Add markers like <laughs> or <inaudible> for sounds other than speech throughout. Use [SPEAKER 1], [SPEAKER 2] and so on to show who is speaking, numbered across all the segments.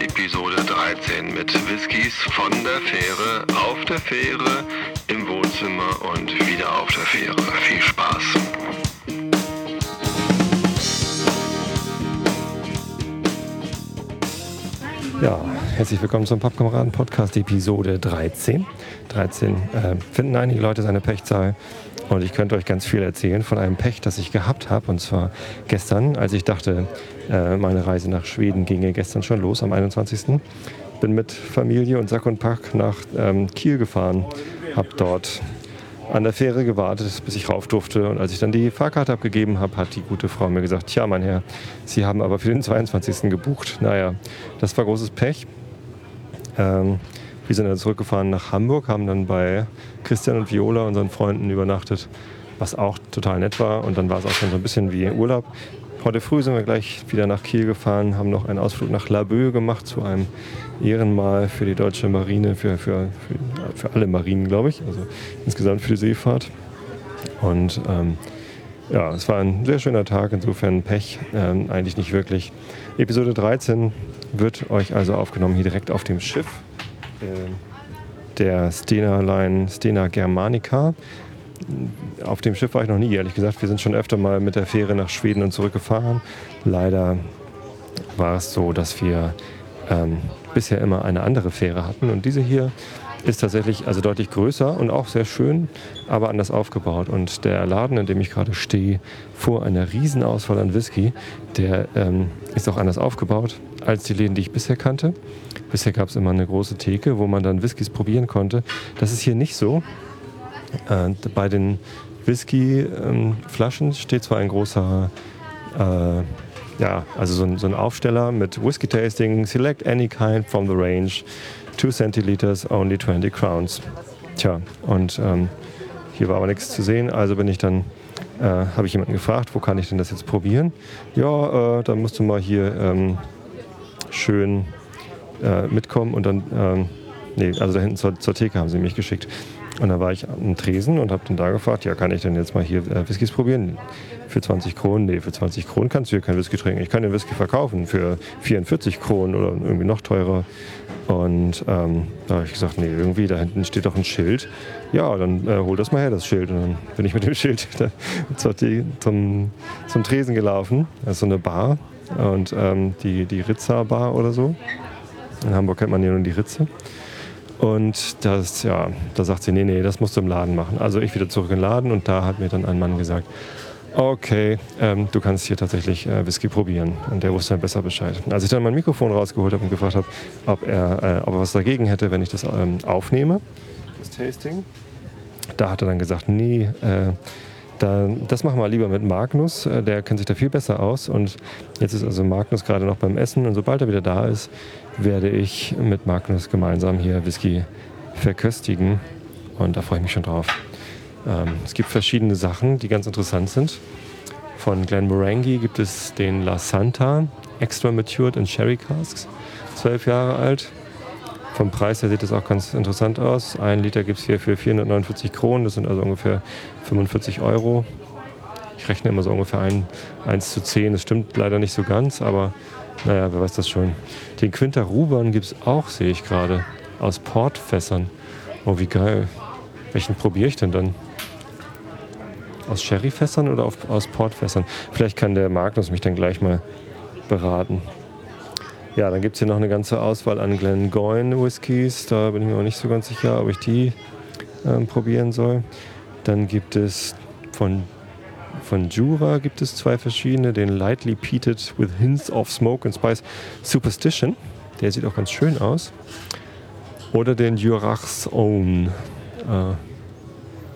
[SPEAKER 1] Episode 13 mit Whiskys von der Fähre, auf der Fähre, im Wohnzimmer und wieder auf der Fähre. Viel Spaß!
[SPEAKER 2] Ja, herzlich willkommen zum Pappkameraden Podcast Episode 13. 13 äh, finden einige Leute seine Pechzahl und ich könnte euch ganz viel erzählen von einem Pech, das ich gehabt habe. Und zwar gestern, als ich dachte, äh, meine Reise nach Schweden ginge gestern schon los, am 21. Bin mit Familie und Sack und Pack nach ähm, Kiel gefahren. Habe dort an der Fähre gewartet, bis ich rauf durfte. Und als ich dann die Fahrkarte abgegeben habe, hat die gute Frau mir gesagt, tja, mein Herr, Sie haben aber für den 22. gebucht. Naja, das war großes Pech. Ähm, wir sind dann zurückgefahren nach Hamburg, haben dann bei Christian und Viola, unseren Freunden, übernachtet, was auch total nett war. Und dann war es auch schon so ein bisschen wie Urlaub. Heute früh sind wir gleich wieder nach Kiel gefahren, haben noch einen Ausflug nach Laboe gemacht zu einem Ehrenmal für die deutsche Marine, für, für, für, für alle Marinen, glaube ich, also insgesamt für die Seefahrt. Und ähm, ja, es war ein sehr schöner Tag, insofern Pech, ähm, eigentlich nicht wirklich. Episode 13 wird euch also aufgenommen hier direkt auf dem Schiff. Äh, der Stena Line Stena Germanica. Auf dem Schiff war ich noch nie, ehrlich gesagt. Wir sind schon öfter mal mit der Fähre nach Schweden und zurückgefahren. Leider war es so, dass wir ähm, bisher immer eine andere Fähre hatten. Und diese hier ist tatsächlich also deutlich größer und auch sehr schön, aber anders aufgebaut. Und der Laden, in dem ich gerade stehe, vor einer Riesenauswahl an Whisky, der ähm, ist auch anders aufgebaut als die Läden, die ich bisher kannte. Bisher gab es immer eine große Theke, wo man dann Whiskys probieren konnte. Das ist hier nicht so. Äh, bei den Whisky-Flaschen ähm, steht zwar ein großer, äh, ja, also so ein, so ein, Aufsteller mit Whisky Tasting, Select any kind from the range, 2 Centiliters, only 20 crowns. Tja, und ähm, hier war aber nichts zu sehen, also bin ich dann, äh, habe ich jemanden gefragt, wo kann ich denn das jetzt probieren? Ja, äh, dann musst du mal hier ähm, schön äh, mitkommen und dann, ähm, nee, also da hinten zur, zur Theke haben sie mich geschickt. Und da war ich am Tresen und habe dann da gefragt, ja, kann ich denn jetzt mal hier äh, Whiskys probieren? Für 20 Kronen? Nee, für 20 Kronen kannst du hier kein Whisky trinken. Ich kann den Whisky verkaufen für 44 Kronen oder irgendwie noch teurer. Und ähm, da habe ich gesagt, nee, irgendwie, da hinten steht doch ein Schild. Ja, dann äh, hol das mal her, das Schild. Und dann bin ich mit dem Schild <laughs> zum, zum Tresen gelaufen. Das ist so eine Bar und ähm, die, die Ritzer Bar oder so. In Hamburg kennt man ja nur die Ritze. Und das, ja, da sagt sie, nee, nee, das musst du im Laden machen. Also ich wieder zurück in den Laden und da hat mir dann ein Mann gesagt, okay, ähm, du kannst hier tatsächlich äh, Whisky probieren. Und der wusste dann besser Bescheid. Als ich dann mein Mikrofon rausgeholt habe und gefragt habe, ob er, äh, ob er was dagegen hätte, wenn ich das ähm, aufnehme, das Tasting, da hat er dann gesagt, nee, äh, da, das machen wir lieber mit Magnus, äh, der kennt sich da viel besser aus. Und jetzt ist also Magnus gerade noch beim Essen und sobald er wieder da ist, werde ich mit Magnus gemeinsam hier Whisky verköstigen. Und da freue ich mich schon drauf. Ähm, es gibt verschiedene Sachen, die ganz interessant sind. Von Glenmorangie gibt es den La Santa, extra matured in Sherry Casks, zwölf Jahre alt. Vom Preis her sieht es auch ganz interessant aus. Ein Liter gibt es hier für 449 Kronen, das sind also ungefähr 45 Euro. Ich rechne immer so ungefähr ein, 1 zu 10, das stimmt leider nicht so ganz, aber naja, wer weiß das schon. Den Quinter Ruban gibt es auch, sehe ich gerade, aus Portfässern. Oh, wie geil. Welchen probiere ich denn dann? Aus Sherryfässern oder auf, aus Portfässern? Vielleicht kann der Magnus mich dann gleich mal beraten. Ja, dann gibt es hier noch eine ganze Auswahl an Glengoyne Whiskys. Da bin ich mir auch nicht so ganz sicher, ob ich die ähm, probieren soll. Dann gibt es von, von Jura gibt es zwei verschiedene. Den Lightly Peated with Hints of Smoke and Spice Superstition. Der sieht auch ganz schön aus. Oder den Jurachs Own. Äh,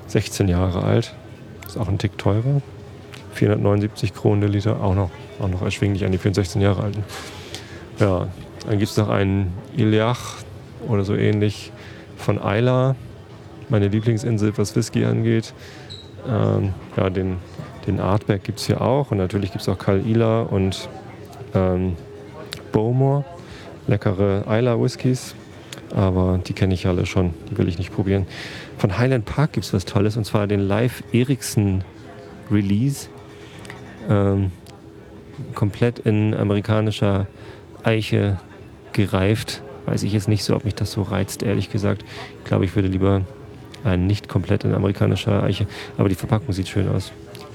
[SPEAKER 2] 16 Jahre alt. Ist auch ein Tick teurer. 479 Kronen der Liter. Auch noch, auch noch erschwinglich an die 16 Jahre alten. Ja, dann gibt es noch einen Iliach oder so ähnlich von Ayla, meine Lieblingsinsel, was Whisky angeht. Ähm, ja, den, den Artberg gibt es hier auch und natürlich gibt es auch Ila und ähm, Bowmore, leckere Ayla Whiskys, aber die kenne ich alle schon, die will ich nicht probieren. Von Highland Park gibt es was Tolles und zwar den Live Ericsson Release. Ähm, komplett in amerikanischer Eiche gereift. Weiß ich jetzt nicht so, ob mich das so reizt, ehrlich gesagt. Ich glaube, ich würde lieber einen nicht komplett in amerikanischer Eiche. Aber die Verpackung sieht schön aus.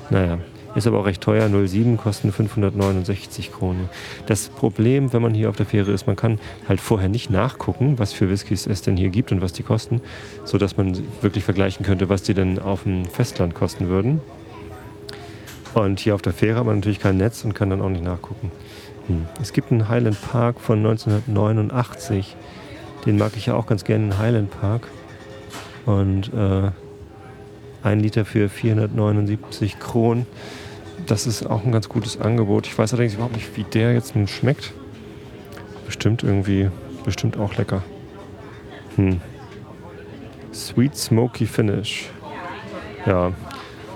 [SPEAKER 2] Naja, ist aber auch recht teuer. 07 kosten 569 Kronen. Das Problem, wenn man hier auf der Fähre ist, man kann halt vorher nicht nachgucken, was für Whiskys es denn hier gibt und was die kosten, sodass man wirklich vergleichen könnte, was die denn auf dem Festland kosten würden. Und hier auf der Fähre hat man natürlich kein Netz und kann dann auch nicht nachgucken. Hm. Es gibt einen Highland Park von 1989. Den mag ich ja auch ganz gerne, den Highland Park. Und äh, ein Liter für 479 Kronen. Das ist auch ein ganz gutes Angebot. Ich weiß allerdings überhaupt nicht, wie der jetzt nun schmeckt. Bestimmt irgendwie, bestimmt auch lecker. Hm. Sweet Smoky Finish. Ja,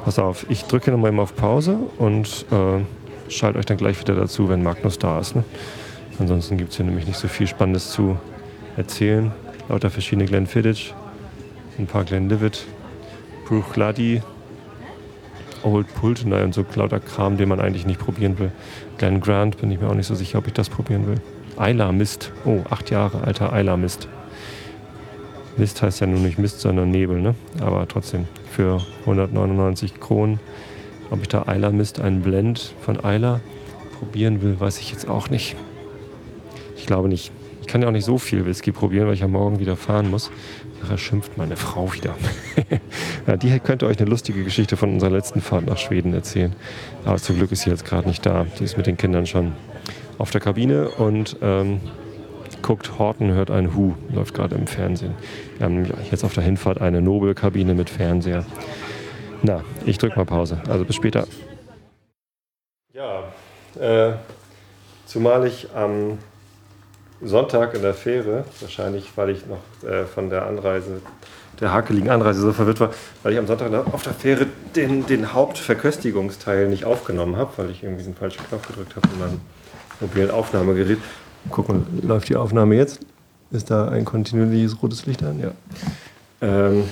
[SPEAKER 2] pass auf, ich drücke nochmal auf Pause und äh, schalte euch dann gleich wieder dazu, wenn Magnus da ist. Ne? Ansonsten gibt es hier nämlich nicht so viel Spannendes zu erzählen. Lauter verschiedene Glenfiddich, ein paar Glenlivet, Bruchladi, Old Pulteney und so lauter Kram, den man eigentlich nicht probieren will. Glen Grant bin ich mir auch nicht so sicher, ob ich das probieren will. Eiler Mist. Oh, acht Jahre alter Eiler Mist. Mist heißt ja nun nicht Mist, sondern Nebel, ne? Aber trotzdem für 199 Kronen. Ob ich da Eiler Mist, einen Blend von Eiler probieren will, weiß ich jetzt auch nicht. Ich glaube nicht. Ich kann ja auch nicht so viel Whisky probieren, weil ich ja morgen wieder fahren muss. Nachher schimpft meine Frau wieder. <laughs> ja, die könnte euch eine lustige Geschichte von unserer letzten Fahrt nach Schweden erzählen. Aber zum Glück ist sie jetzt gerade nicht da. Die ist mit den Kindern schon auf der Kabine und ähm, guckt, Horten hört ein Hu, läuft gerade im Fernsehen. Wir haben jetzt auf der Hinfahrt eine Nobelkabine mit Fernseher. Na, ich drücke mal Pause. Also bis später. Ja, äh, zumal ich am Sonntag in der Fähre, wahrscheinlich weil ich noch äh, von der Anreise, der hakeligen Anreise so verwirrt war, weil ich am Sonntag auf der Fähre den, den Hauptverköstigungsteil nicht aufgenommen habe, weil ich irgendwie den falschen Knopf gedrückt habe in meinem mobilen Aufnahmegerät. Guck mal, läuft die Aufnahme jetzt? Ist da ein kontinuierliches rotes Licht an? Ja. Ähm,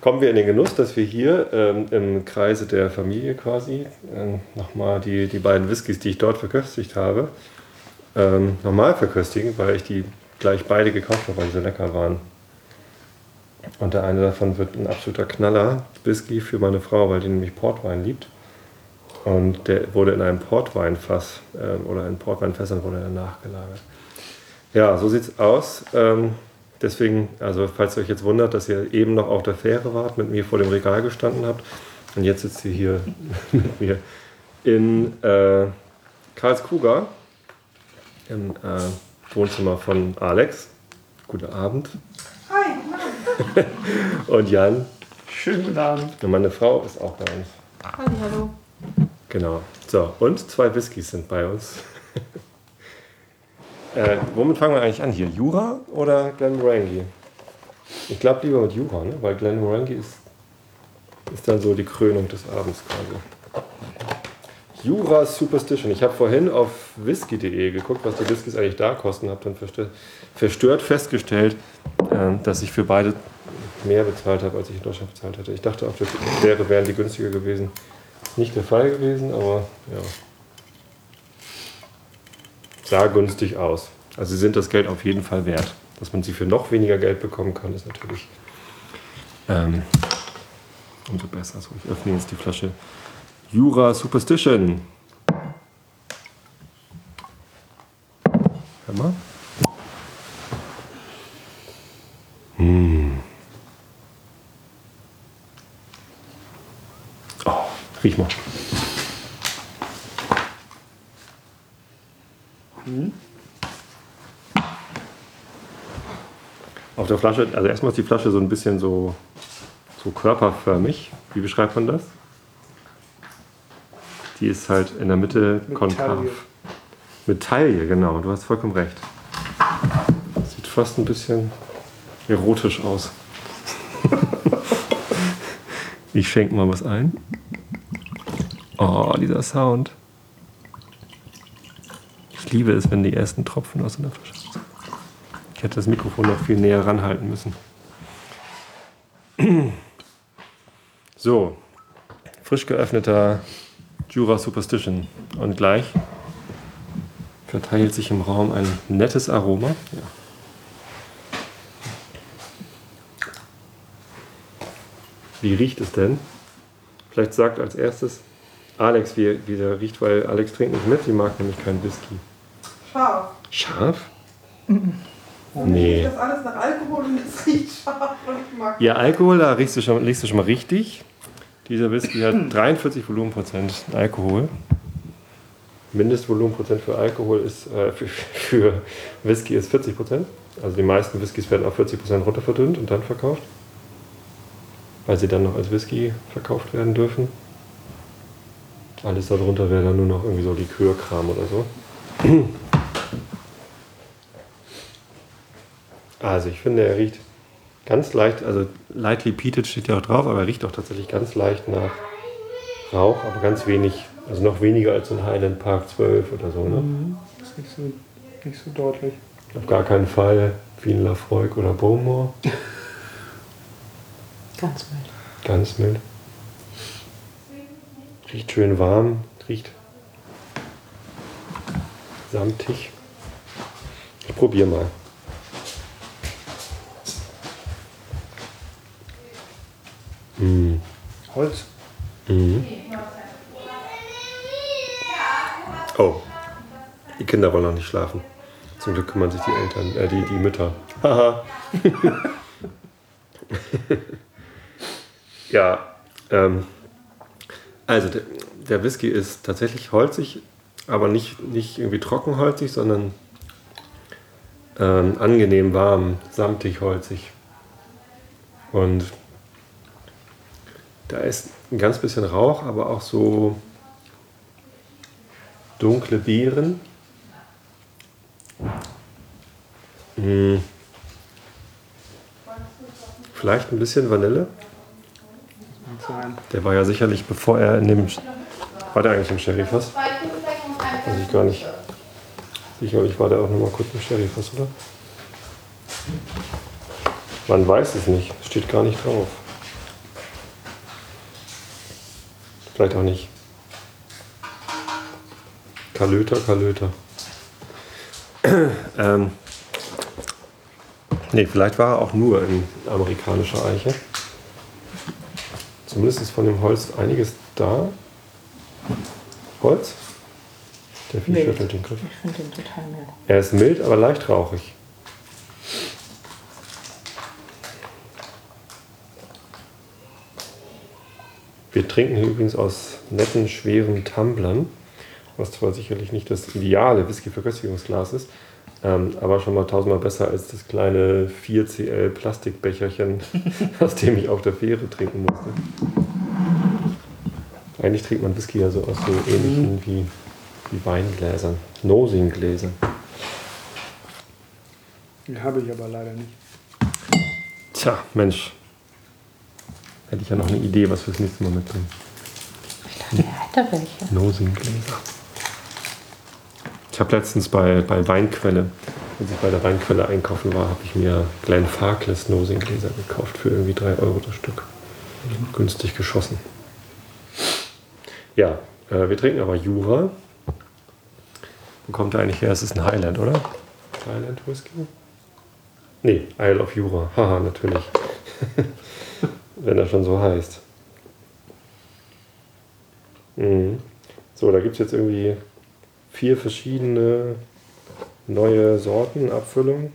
[SPEAKER 2] kommen wir in den Genuss, dass wir hier ähm, im Kreise der Familie quasi ähm, nochmal die, die beiden Whiskys, die ich dort verköstigt habe, ähm, normal verköstigen, weil ich die gleich beide gekauft habe, weil sie so lecker waren. Und der eine davon wird ein absoluter Knaller, Whisky für meine Frau, weil die nämlich Portwein liebt. Und der wurde in einem Portweinfass ähm, oder in Portweinfässern wurde er nachgelagert. Ja, so sieht's aus. Ähm, deswegen, also falls ihr euch jetzt wundert, dass ihr eben noch auf der Fähre wart, mit mir vor dem Regal gestanden habt und jetzt sitzt ihr hier <laughs> mit mir in äh, Karlskruger im äh, Wohnzimmer von Alex. Guten Abend.
[SPEAKER 3] Hi, guten <laughs> Abend.
[SPEAKER 2] und Jan.
[SPEAKER 3] Schönen guten Abend.
[SPEAKER 2] Und meine Frau ist auch bei uns.
[SPEAKER 3] Halli, hallo.
[SPEAKER 2] Genau. So, und zwei Whiskys sind bei uns. <laughs> äh, womit fangen wir eigentlich an hier? Jura oder Glenmorangie? Ich glaube lieber mit Jura, ne? weil Glenmorangie ist, ist dann so die Krönung des Abends quasi. Jura Superstition. Ich habe vorhin auf whisky.de geguckt, was die Whiskys eigentlich da kosten, habe dann verstört festgestellt, äh, dass ich für beide mehr bezahlt habe, als ich in Deutschland bezahlt hätte. Ich dachte, auf der Fähre wären die günstiger gewesen. Nicht der Fall gewesen, aber ja. Sah günstig aus. Also sie sind das Geld auf jeden Fall wert. Dass man sie für noch weniger Geld bekommen kann, ist natürlich ähm, umso besser. So, ich öffne jetzt die Flasche Jura Superstition. Hör mal. Hm. Oh, riech mal. Hm. Auf der Flasche, also erstmal ist die Flasche so ein bisschen so, so körperförmig. Wie beschreibt man das? Die ist halt in der Mitte
[SPEAKER 3] Mit
[SPEAKER 2] konkav.
[SPEAKER 3] Taille.
[SPEAKER 2] Mit Taille, genau. Du hast vollkommen recht. Sieht fast ein bisschen erotisch aus. <laughs> ich schenke mal was ein. Oh, dieser Sound. Ich liebe es, wenn die ersten Tropfen aus einer Flasche rauskommen. Ich hätte das Mikrofon noch viel näher ranhalten müssen. <clears throat> So, frisch geöffneter Jura Superstition. Und gleich verteilt sich im Raum ein nettes Aroma. Ja. Wie riecht es denn? Vielleicht sagt als erstes Alex, wie, wie der riecht, weil Alex trinkt nicht mit, sie mag nämlich keinen Whisky.
[SPEAKER 3] Scharf.
[SPEAKER 2] Scharf?
[SPEAKER 3] Riecht
[SPEAKER 2] Nee.
[SPEAKER 3] das alles nach Alkohol und es riecht scharf und ich mag
[SPEAKER 2] Ja, Alkohol, da riechst du schon, riechst du schon mal richtig. Dieser Whisky hat 43 Volumenprozent Alkohol. Mindestvolumenprozent für Alkohol ist, äh, für, für Whisky ist 40 Prozent. Also die meisten Whiskys werden auf 40 Prozent runter verdünnt und dann verkauft. Weil sie dann noch als Whisky verkauft werden dürfen. Alles darunter wäre dann nur noch irgendwie so Likörkram oder so. Also ich finde, er riecht ganz leicht, also lightly peated steht ja auch drauf, aber er riecht auch tatsächlich ganz leicht nach Rauch, aber ganz wenig, also noch weniger als ein Highland Park 12 oder so. Ne?
[SPEAKER 4] Das ist nicht so, nicht so deutlich.
[SPEAKER 2] Auf gar keinen Fall wie ein Lafroig oder Bowmore,
[SPEAKER 5] Ganz mild.
[SPEAKER 2] ganz mild. Riecht schön warm, riecht samtig. Ich probiere mal. Mm.
[SPEAKER 4] Holz.
[SPEAKER 2] Mhm. Oh, die Kinder wollen noch nicht schlafen. Zum Glück kümmern sich die Eltern, äh, die, die Mütter. Haha. <laughs> ja, ähm, also der, der Whisky ist tatsächlich holzig, aber nicht, nicht irgendwie trockenholzig, sondern ähm, angenehm warm, samtig holzig. Und da ist ein ganz bisschen Rauch, aber auch so dunkle Beeren. Hm. Vielleicht ein bisschen Vanille. Der war ja sicherlich, bevor er in dem. War der eigentlich im Sherryfass? Weiß ich gar nicht. Sicherlich war der auch noch mal kurz im Sherryfass, oder? Man weiß es nicht. Steht gar nicht drauf. Vielleicht auch nicht. Kalöter, Kalöter. <clears throat> ähm, nee, vielleicht war er auch nur in amerikanischer Eiche. Zumindest ist von dem Holz einiges da. Holz? Der Vieh schüttelt den Griff.
[SPEAKER 5] Ich finde den total mild.
[SPEAKER 2] Er ist mild, aber leicht rauchig. Wir trinken hier übrigens aus netten, schweren Tumblern, was zwar sicherlich nicht das ideale Whisky-Verköstigungsglas ist, ähm, aber schon mal tausendmal besser als das kleine 4cl Plastikbecherchen, <laughs> aus dem ich auf der Fähre trinken musste. Eigentlich trinkt man Whisky ja so aus so ähnlichen wie, wie Weingläsern, Nosing-Gläsern.
[SPEAKER 4] Die habe ich aber leider nicht.
[SPEAKER 2] Tja, Mensch. Hätte ich ja noch eine Idee, was wir das nächste Mal mitbringen.
[SPEAKER 5] Ich dachte, er hätte welche.
[SPEAKER 2] Nosing-Gläser. Ich habe letztens bei, bei Weinquelle, als ich bei der Weinquelle einkaufen war, habe ich mir Glenn Farkless Nosing-Gläser gekauft für irgendwie 3 Euro das Stück. Günstig geschossen. Ja, äh, wir trinken aber Jura. Wo kommt er eigentlich her? Es ist ein Highland, oder? Highland Whisky? Nee, Isle of Jura. Haha, natürlich. <laughs> Wenn er schon so heißt. Mhm. So, da gibt es jetzt irgendwie vier verschiedene neue Sorten, Abfüllungen.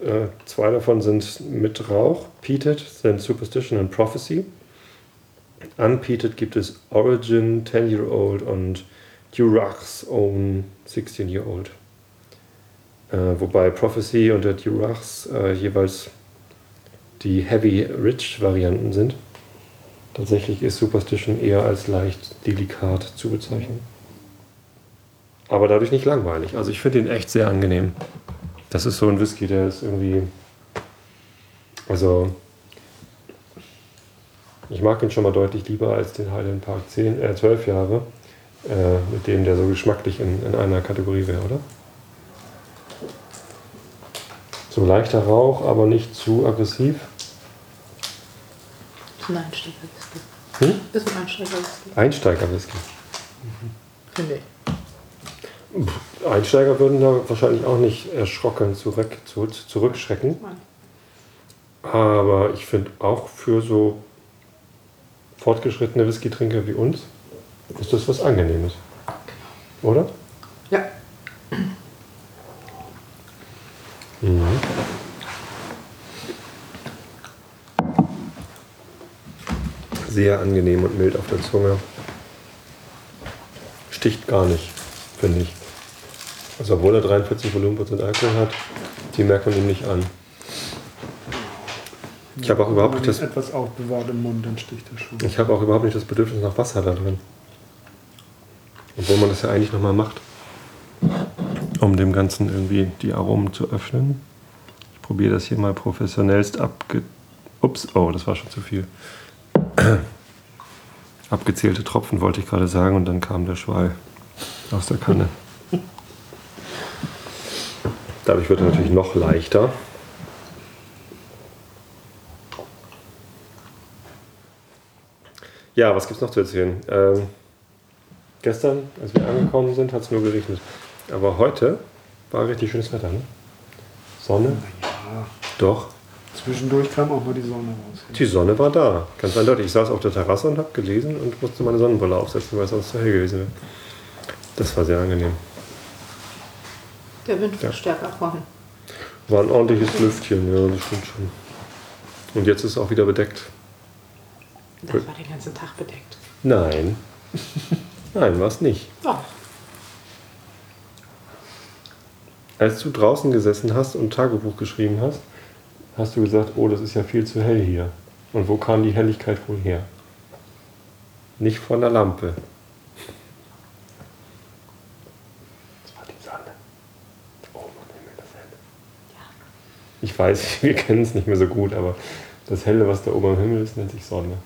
[SPEAKER 2] Äh, zwei davon sind mit Rauch. Peated sind Superstition and Prophecy. Unpeated gibt es Origin, 10-Year-Old und Durach's Own 16-Year-Old. Äh, wobei Prophecy und der Durach's äh, jeweils die Heavy Rich Varianten sind. Tatsächlich ist Superstition eher als leicht delikat zu bezeichnen. Aber dadurch nicht langweilig. Also ich finde ihn echt sehr angenehm. Das ist so ein Whisky, der ist irgendwie. Also. Ich mag ihn schon mal deutlich lieber als den Highland Park 10, äh, 12 Jahre, äh, mit dem der so geschmacklich in, in einer Kategorie wäre, oder? So leichter Rauch, aber nicht zu aggressiv.
[SPEAKER 5] Ein Einsteiger-Whisky.
[SPEAKER 2] Hm?
[SPEAKER 5] Ist ein Einsteiger-Whisky,
[SPEAKER 2] Einsteiger-Whisky.
[SPEAKER 5] finde ich.
[SPEAKER 2] Einsteiger würden da wahrscheinlich auch nicht erschrocken zurück, zu, zurückschrecken. Aber ich finde auch für so fortgeschrittene Whisky-Trinker wie uns ist das was Angenehmes. Oder?
[SPEAKER 5] Ja.
[SPEAKER 2] Mhm. Sehr angenehm und mild auf der Zunge. Sticht gar nicht, finde ich. Also obwohl er 43 Volumenprozent Alkohol hat, die merkt man ihm nicht an. Ich habe auch überhaupt
[SPEAKER 4] Wenn
[SPEAKER 2] nicht das,
[SPEAKER 4] etwas aufbewahrt im Mund, dann sticht er schon.
[SPEAKER 2] ich habe auch überhaupt nicht das Bedürfnis nach Wasser da drin. Obwohl man das ja eigentlich nochmal macht, um dem Ganzen irgendwie die Aromen zu öffnen. Ich probiere das hier mal professionellst abge... Ups, oh, das war schon zu viel. Abgezählte Tropfen wollte ich gerade sagen und dann kam der Schwall aus der Kanne. Dadurch wird er natürlich noch leichter. Ja, was gibt's noch zu erzählen? Ähm, gestern, als wir angekommen sind, hat es nur geregnet. Aber heute war richtig schönes Wetter, ne? Sonne,
[SPEAKER 4] Ja,
[SPEAKER 2] doch.
[SPEAKER 4] Zwischendurch kam auch mal die Sonne raus.
[SPEAKER 2] Die Sonne war da, ganz eindeutig. Ich saß auf der Terrasse und habe gelesen und musste meine Sonnenbrille aufsetzen, weil es sonst zu hell gewesen wäre. Das war sehr angenehm.
[SPEAKER 5] Der Wind
[SPEAKER 2] Ja.
[SPEAKER 5] wird stärker vorhin.
[SPEAKER 2] War ein ordentliches Lüftchen, ja, das stimmt schon. Und jetzt ist es auch wieder bedeckt.
[SPEAKER 5] Das war den ganzen Tag bedeckt.
[SPEAKER 2] Nein. Nein, war es nicht.
[SPEAKER 5] Oh,
[SPEAKER 2] Als du draußen gesessen hast und Tagebuch geschrieben hast, hast du gesagt, oh, das ist ja viel zu hell hier. Und wo kam die Helligkeit wohl her? Nicht von der Lampe. Das war die Sonne. Oben am Himmel das Helle. Ich weiß, <laughs> wir kennen es nicht mehr so gut, aber das Helle, was da oben am Himmel ist, nennt sich Sonne.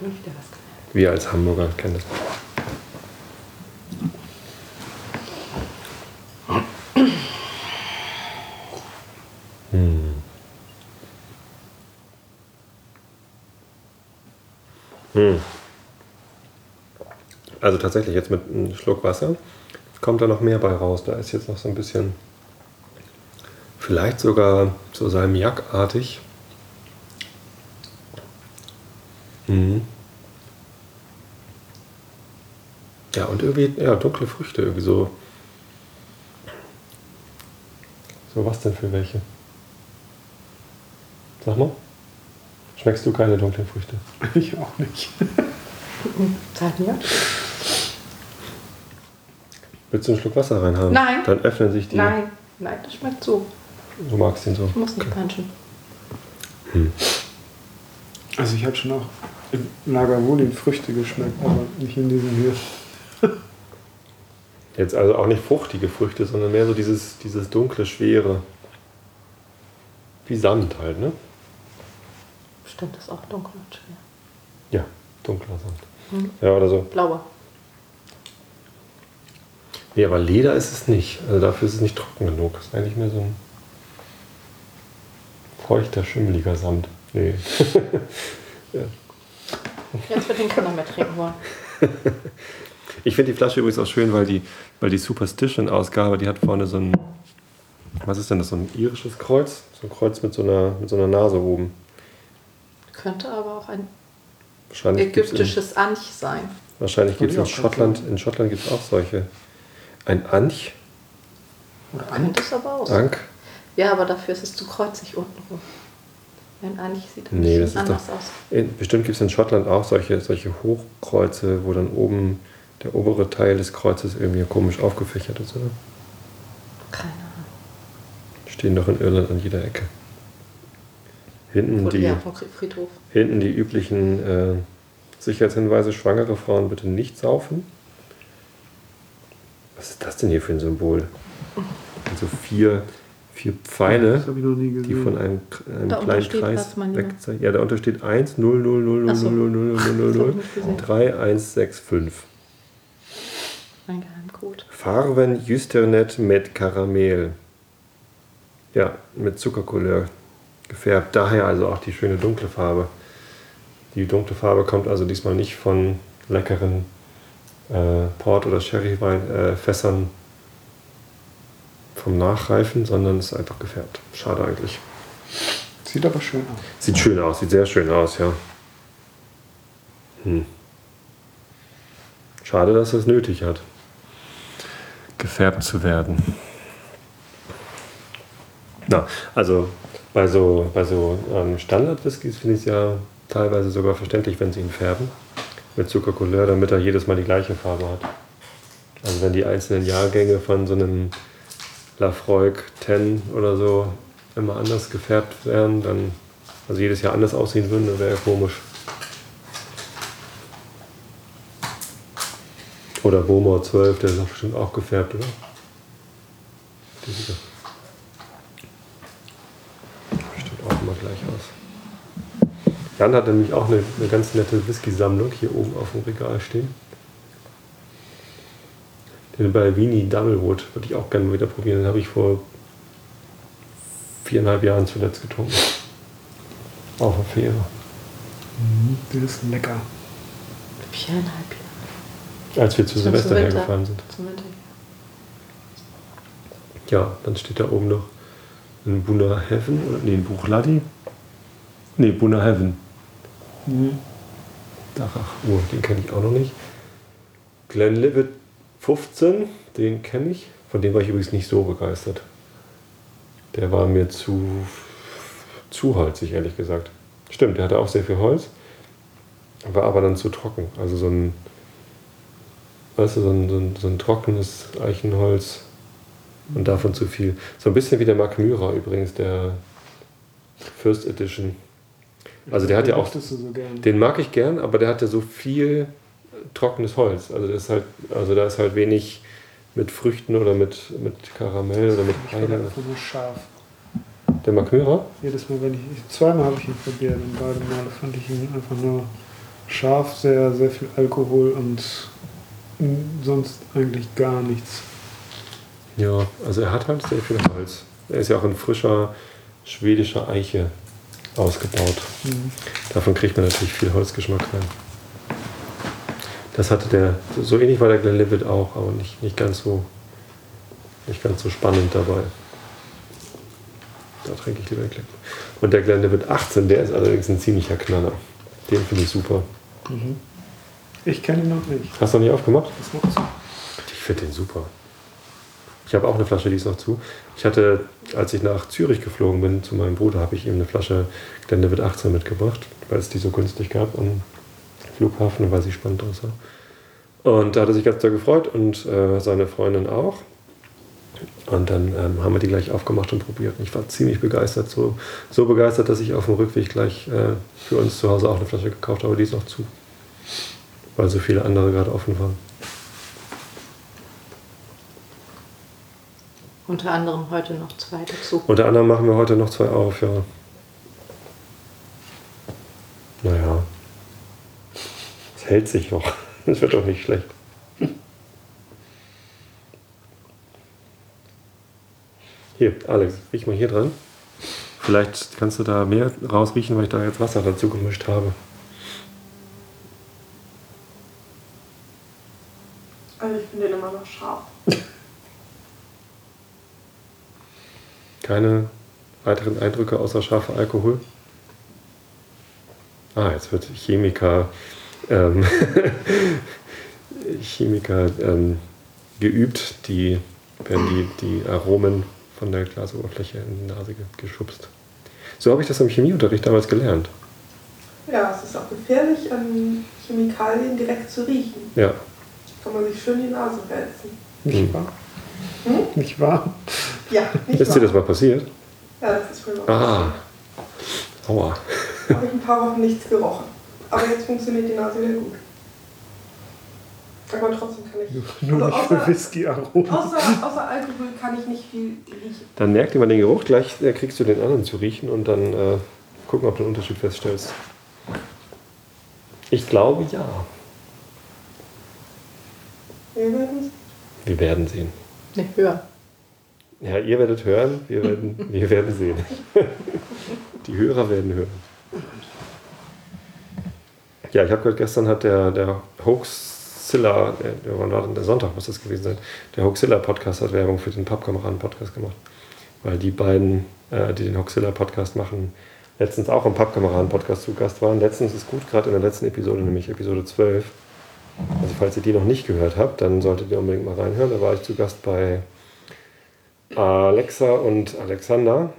[SPEAKER 5] gelernt.
[SPEAKER 2] Wir als Hamburger kennen das. Hm. Also tatsächlich jetzt mit einem Schluck Wasser kommt da noch mehr bei raus. Da ist jetzt noch so ein bisschen, vielleicht sogar so salmiakartig. Mhm. Ja, und irgendwie, ja, dunkle Früchte, irgendwie so. So, was denn für welche? Sag mal. Schmeckst du keine dunklen Früchte? <laughs>
[SPEAKER 4] Ich auch nicht.
[SPEAKER 5] Sag mir.
[SPEAKER 2] Willst du einen Schluck Wasser reinhaben?
[SPEAKER 5] Nein.
[SPEAKER 2] Dann öffnen sich die.
[SPEAKER 5] Nein, nein, das schmeckt so.
[SPEAKER 2] Du magst den so.
[SPEAKER 5] Ich muss nicht punchen.
[SPEAKER 4] Also ich habe schon auch in Lagavulin Früchte geschmeckt, aber nicht in diesem hier. <laughs>
[SPEAKER 2] Jetzt also auch nicht fruchtige Früchte, sondern mehr so dieses, dieses dunkle, schwere. Wie Sand halt, ne?
[SPEAKER 5] Stimmt, das ist auch dunkel und schwer.
[SPEAKER 2] Ja, dunkler Sand.
[SPEAKER 5] Mhm.
[SPEAKER 2] Ja, oder so.
[SPEAKER 5] Blauer.
[SPEAKER 2] Nee, aber Leder ist es nicht. Also dafür ist es nicht trocken genug. Das ist eigentlich mehr so ein feuchter, schimmeliger Sand. Nee. <laughs>
[SPEAKER 5] Jetzt wird den keiner mehr trinken wollen.
[SPEAKER 2] Ich finde die Flasche übrigens auch schön, weil die, weil die Superstition-Ausgabe, die hat vorne so ein, was ist denn das, so ein irisches Kreuz? So ein Kreuz mit so einer, mit so einer Nase oben.
[SPEAKER 5] Könnte aber auch ein
[SPEAKER 2] gibt's in,
[SPEAKER 5] ägyptisches Anch sein.
[SPEAKER 2] wahrscheinlich in
[SPEAKER 4] ich auch grad
[SPEAKER 2] Schottland, in Schottland gibt es auch solche. Ein Anch,
[SPEAKER 4] Oder an.
[SPEAKER 5] Könnte es aber auch.
[SPEAKER 2] Ank.
[SPEAKER 5] Ja, aber dafür ist es zu kreuzig unten rum. Ein Anch sieht ein
[SPEAKER 2] Nee, das
[SPEAKER 5] bisschen
[SPEAKER 2] ist
[SPEAKER 5] anders
[SPEAKER 2] doch-
[SPEAKER 5] aus.
[SPEAKER 2] In, bestimmt gibt es in Schottland auch solche, solche Hochkreuze, wo dann oben der obere Teil des Kreuzes irgendwie komisch aufgefächert ist, oder?
[SPEAKER 5] Keine Ahnung.
[SPEAKER 2] Stehen doch in Irland an jeder Ecke. Hinten die,
[SPEAKER 5] ja
[SPEAKER 2] hinten die üblichen äh, Sicherheitshinweise, schwangere Frauen bitte nicht saufen. Was ist das denn hier für ein Symbol? Also vier, vier Pfeile, die von einem, einem kleinen Kreis
[SPEAKER 5] mein
[SPEAKER 2] wegzeichnen. Ja, da unter steht 1, 0, 0, 0, 0,
[SPEAKER 5] Ach so.
[SPEAKER 2] 0, 0, 0, 0, 0,
[SPEAKER 5] Das hab
[SPEAKER 2] 0,
[SPEAKER 5] ich nicht gesehen.
[SPEAKER 2] 3, 1, 6, 5.
[SPEAKER 5] Ein Geheimcode.
[SPEAKER 2] Farben Justernet mit Karamell. Ja, mit Zuckercouleur gefärbt. Daher also auch die schöne dunkle Farbe. Die dunkle Farbe kommt also diesmal nicht von leckeren äh, Port- oder Sherry-Fässern vom Nachreifen, sondern es ist einfach gefärbt. Schade eigentlich.
[SPEAKER 4] Sieht aber schön aus.
[SPEAKER 2] Sieht schön aus, sieht sehr schön aus, ja. Hm. Schade, dass es nötig hat, gefärbt zu werden. Na, also bei so, bei so ähm, Standard-Whiskys finde ich es ja teilweise sogar verständlich, wenn sie ihn färben. Mit Zuckercouleur, damit er jedes Mal die gleiche Farbe hat. Also wenn die einzelnen Jahrgänge von so einem Lafroig 10 oder so immer anders gefärbt wären, dann, also jedes Jahr anders aussehen würden, dann wäre ja komisch. Oder Bowmore 12, der ist doch bestimmt auch gefärbt, oder? Die sieht doch bestimmt auch immer gleich aus. Jan hat nämlich auch eine, eine ganz nette Whisky-Sammlung hier oben auf dem Regal stehen. Den Balvini Doublewood würde ich auch gerne wieder probieren. Den habe ich vor viereinhalb Jahren zuletzt getrunken. Auf der Fähre.
[SPEAKER 4] Mhm. Der ist lecker.
[SPEAKER 5] Viereinhalb Jahre.
[SPEAKER 2] Als wir zu Silvester
[SPEAKER 5] Winter.
[SPEAKER 2] hergefahren sind.
[SPEAKER 5] Zum Winter.
[SPEAKER 2] Ja, dann steht da oben noch ein Buna Heaven oder nee, ein Buchladi. Nee, Buna Heaven. Dachach, oh, den kenne ich auch noch nicht. Glenlivet 15, den kenne ich. Von dem war ich übrigens nicht so begeistert. Der war mir zu, zu holzig, ehrlich gesagt. Stimmt, der hatte auch sehr viel Holz, war aber dann zu trocken. Also so ein, weißt du, so ein, so ein, so ein trockenes Eichenholz und davon zu viel. So ein bisschen wie der Mark Myra übrigens, der First Edition. Also der hat ja
[SPEAKER 4] Den
[SPEAKER 2] auch,
[SPEAKER 4] so
[SPEAKER 2] den mag ich gern, aber der hat ja so viel trockenes Holz. Also das ist halt, also da ist halt wenig mit Früchten oder mit, mit Karamell oder mit Heide.
[SPEAKER 4] nur scharf.
[SPEAKER 2] Der Mark Myra?
[SPEAKER 4] Jedes Mal, wenn ich. Zweimal habe ich ihn probiert und beide Male fand ich ihn einfach nur scharf, sehr, sehr viel Alkohol und sonst eigentlich gar nichts.
[SPEAKER 2] Ja, also er hat halt sehr viel Holz. Er ist ja auch in frischer schwedischer Eiche ausgebaut.
[SPEAKER 4] Mhm.
[SPEAKER 2] Davon kriegt man natürlich viel Holzgeschmack rein. Das hatte der, so ähnlich war der Glenlivet auch, aber nicht, nicht, ganz so, nicht ganz so spannend dabei. Da trinke ich lieber den Glenlivet. Und der Glenlivet 18, der ist allerdings ein ziemlicher Knaller. Den finde ich super.
[SPEAKER 4] Ich kenne ihn noch nicht.
[SPEAKER 2] Hast du noch nicht aufgemacht?
[SPEAKER 4] Was machst du?
[SPEAKER 2] Ich finde den super. Ich habe auch eine Flasche, die ist noch zu. Ich hatte, als ich nach Zürich geflogen bin zu meinem Bruder, habe ich ihm eine Flasche Glenlivet 18 mitgebracht, weil es die so günstig gab am Flughafen und weil sie spannend aussah. Und da hat er sich ganz doll gefreut und äh, seine Freundin auch. Und dann ähm, haben wir die gleich aufgemacht und probiert. Und ich war ziemlich begeistert. So, so begeistert, dass ich auf dem Rückweg gleich äh, für uns zu Hause auch eine Flasche gekauft habe. Die ist noch zu. Weil so viele andere gerade offen waren.
[SPEAKER 5] Unter anderem heute noch zwei dazu.
[SPEAKER 2] Unter anderem machen wir heute noch zwei auf, ja. Naja. Es hält sich noch. <laughs> Es wird doch nicht schlecht. Hier, Alex, riech mal hier dran. Vielleicht kannst du da mehr rausriechen, weil ich da jetzt Wasser dazu gemischt habe.
[SPEAKER 3] Also ich finde den immer noch scharf.
[SPEAKER 2] Keine weiteren Eindrücke außer scharfer Alkohol? Ah, jetzt wird Chemiker, ähm, <laughs> Chemiker ähm, geübt, die werden die, die Aromen von der Glasoberfläche in die Nase ge- geschubst. So habe ich das im Chemieunterricht damals gelernt.
[SPEAKER 3] Ja, es ist auch gefährlich, an Chemikalien direkt zu riechen.
[SPEAKER 2] Ja,
[SPEAKER 3] Kann man sich schön die Nase wälzen.
[SPEAKER 4] Nicht
[SPEAKER 2] Hm.
[SPEAKER 4] wahr?
[SPEAKER 3] Hm?
[SPEAKER 4] Nicht wahr?
[SPEAKER 3] Ja, nicht
[SPEAKER 2] ist dir das mal passiert?
[SPEAKER 3] Ja, das ist früher mal
[SPEAKER 2] Ah, aua.
[SPEAKER 3] Habe ich ein paar Wochen nichts gerochen. Aber jetzt funktioniert die Nase wieder gut. Aber trotzdem kann ich.
[SPEAKER 4] Nur
[SPEAKER 3] Also
[SPEAKER 4] nicht für
[SPEAKER 3] außer,
[SPEAKER 4] Whisky-Aromen.
[SPEAKER 3] außer, außer Alkohol kann ich nicht viel riechen.
[SPEAKER 2] Dann merk dir mal den Geruch, gleich äh, kriegst du den anderen zu riechen und dann äh, gucken, ob du einen Unterschied feststellst. Ich glaube ja.
[SPEAKER 3] Wir werden
[SPEAKER 2] Wir werden sehen.
[SPEAKER 5] Ne, höher.
[SPEAKER 2] Ja, ihr werdet hören, wir werden, wir werden sehen. <laughs> Die Hörer werden hören. Ja, ich habe gehört, gestern hat der, der Hoax Hoaxilla, äh, wann war denn der Sonntag, muss das gewesen sein? Der Hoaxilla-Podcast hat Werbung für den Pappkameraden-Podcast gemacht. Weil die beiden, äh, die den Hoaxilla-Podcast machen, letztens auch im Pappkameraden-Podcast zu Gast waren. Letztens ist gut, gerade in der letzten Episode, nämlich Episode 12. Also falls ihr die noch nicht gehört habt, dann solltet ihr unbedingt mal reinhören. Da war ich zu Gast bei Alexa und Alexander.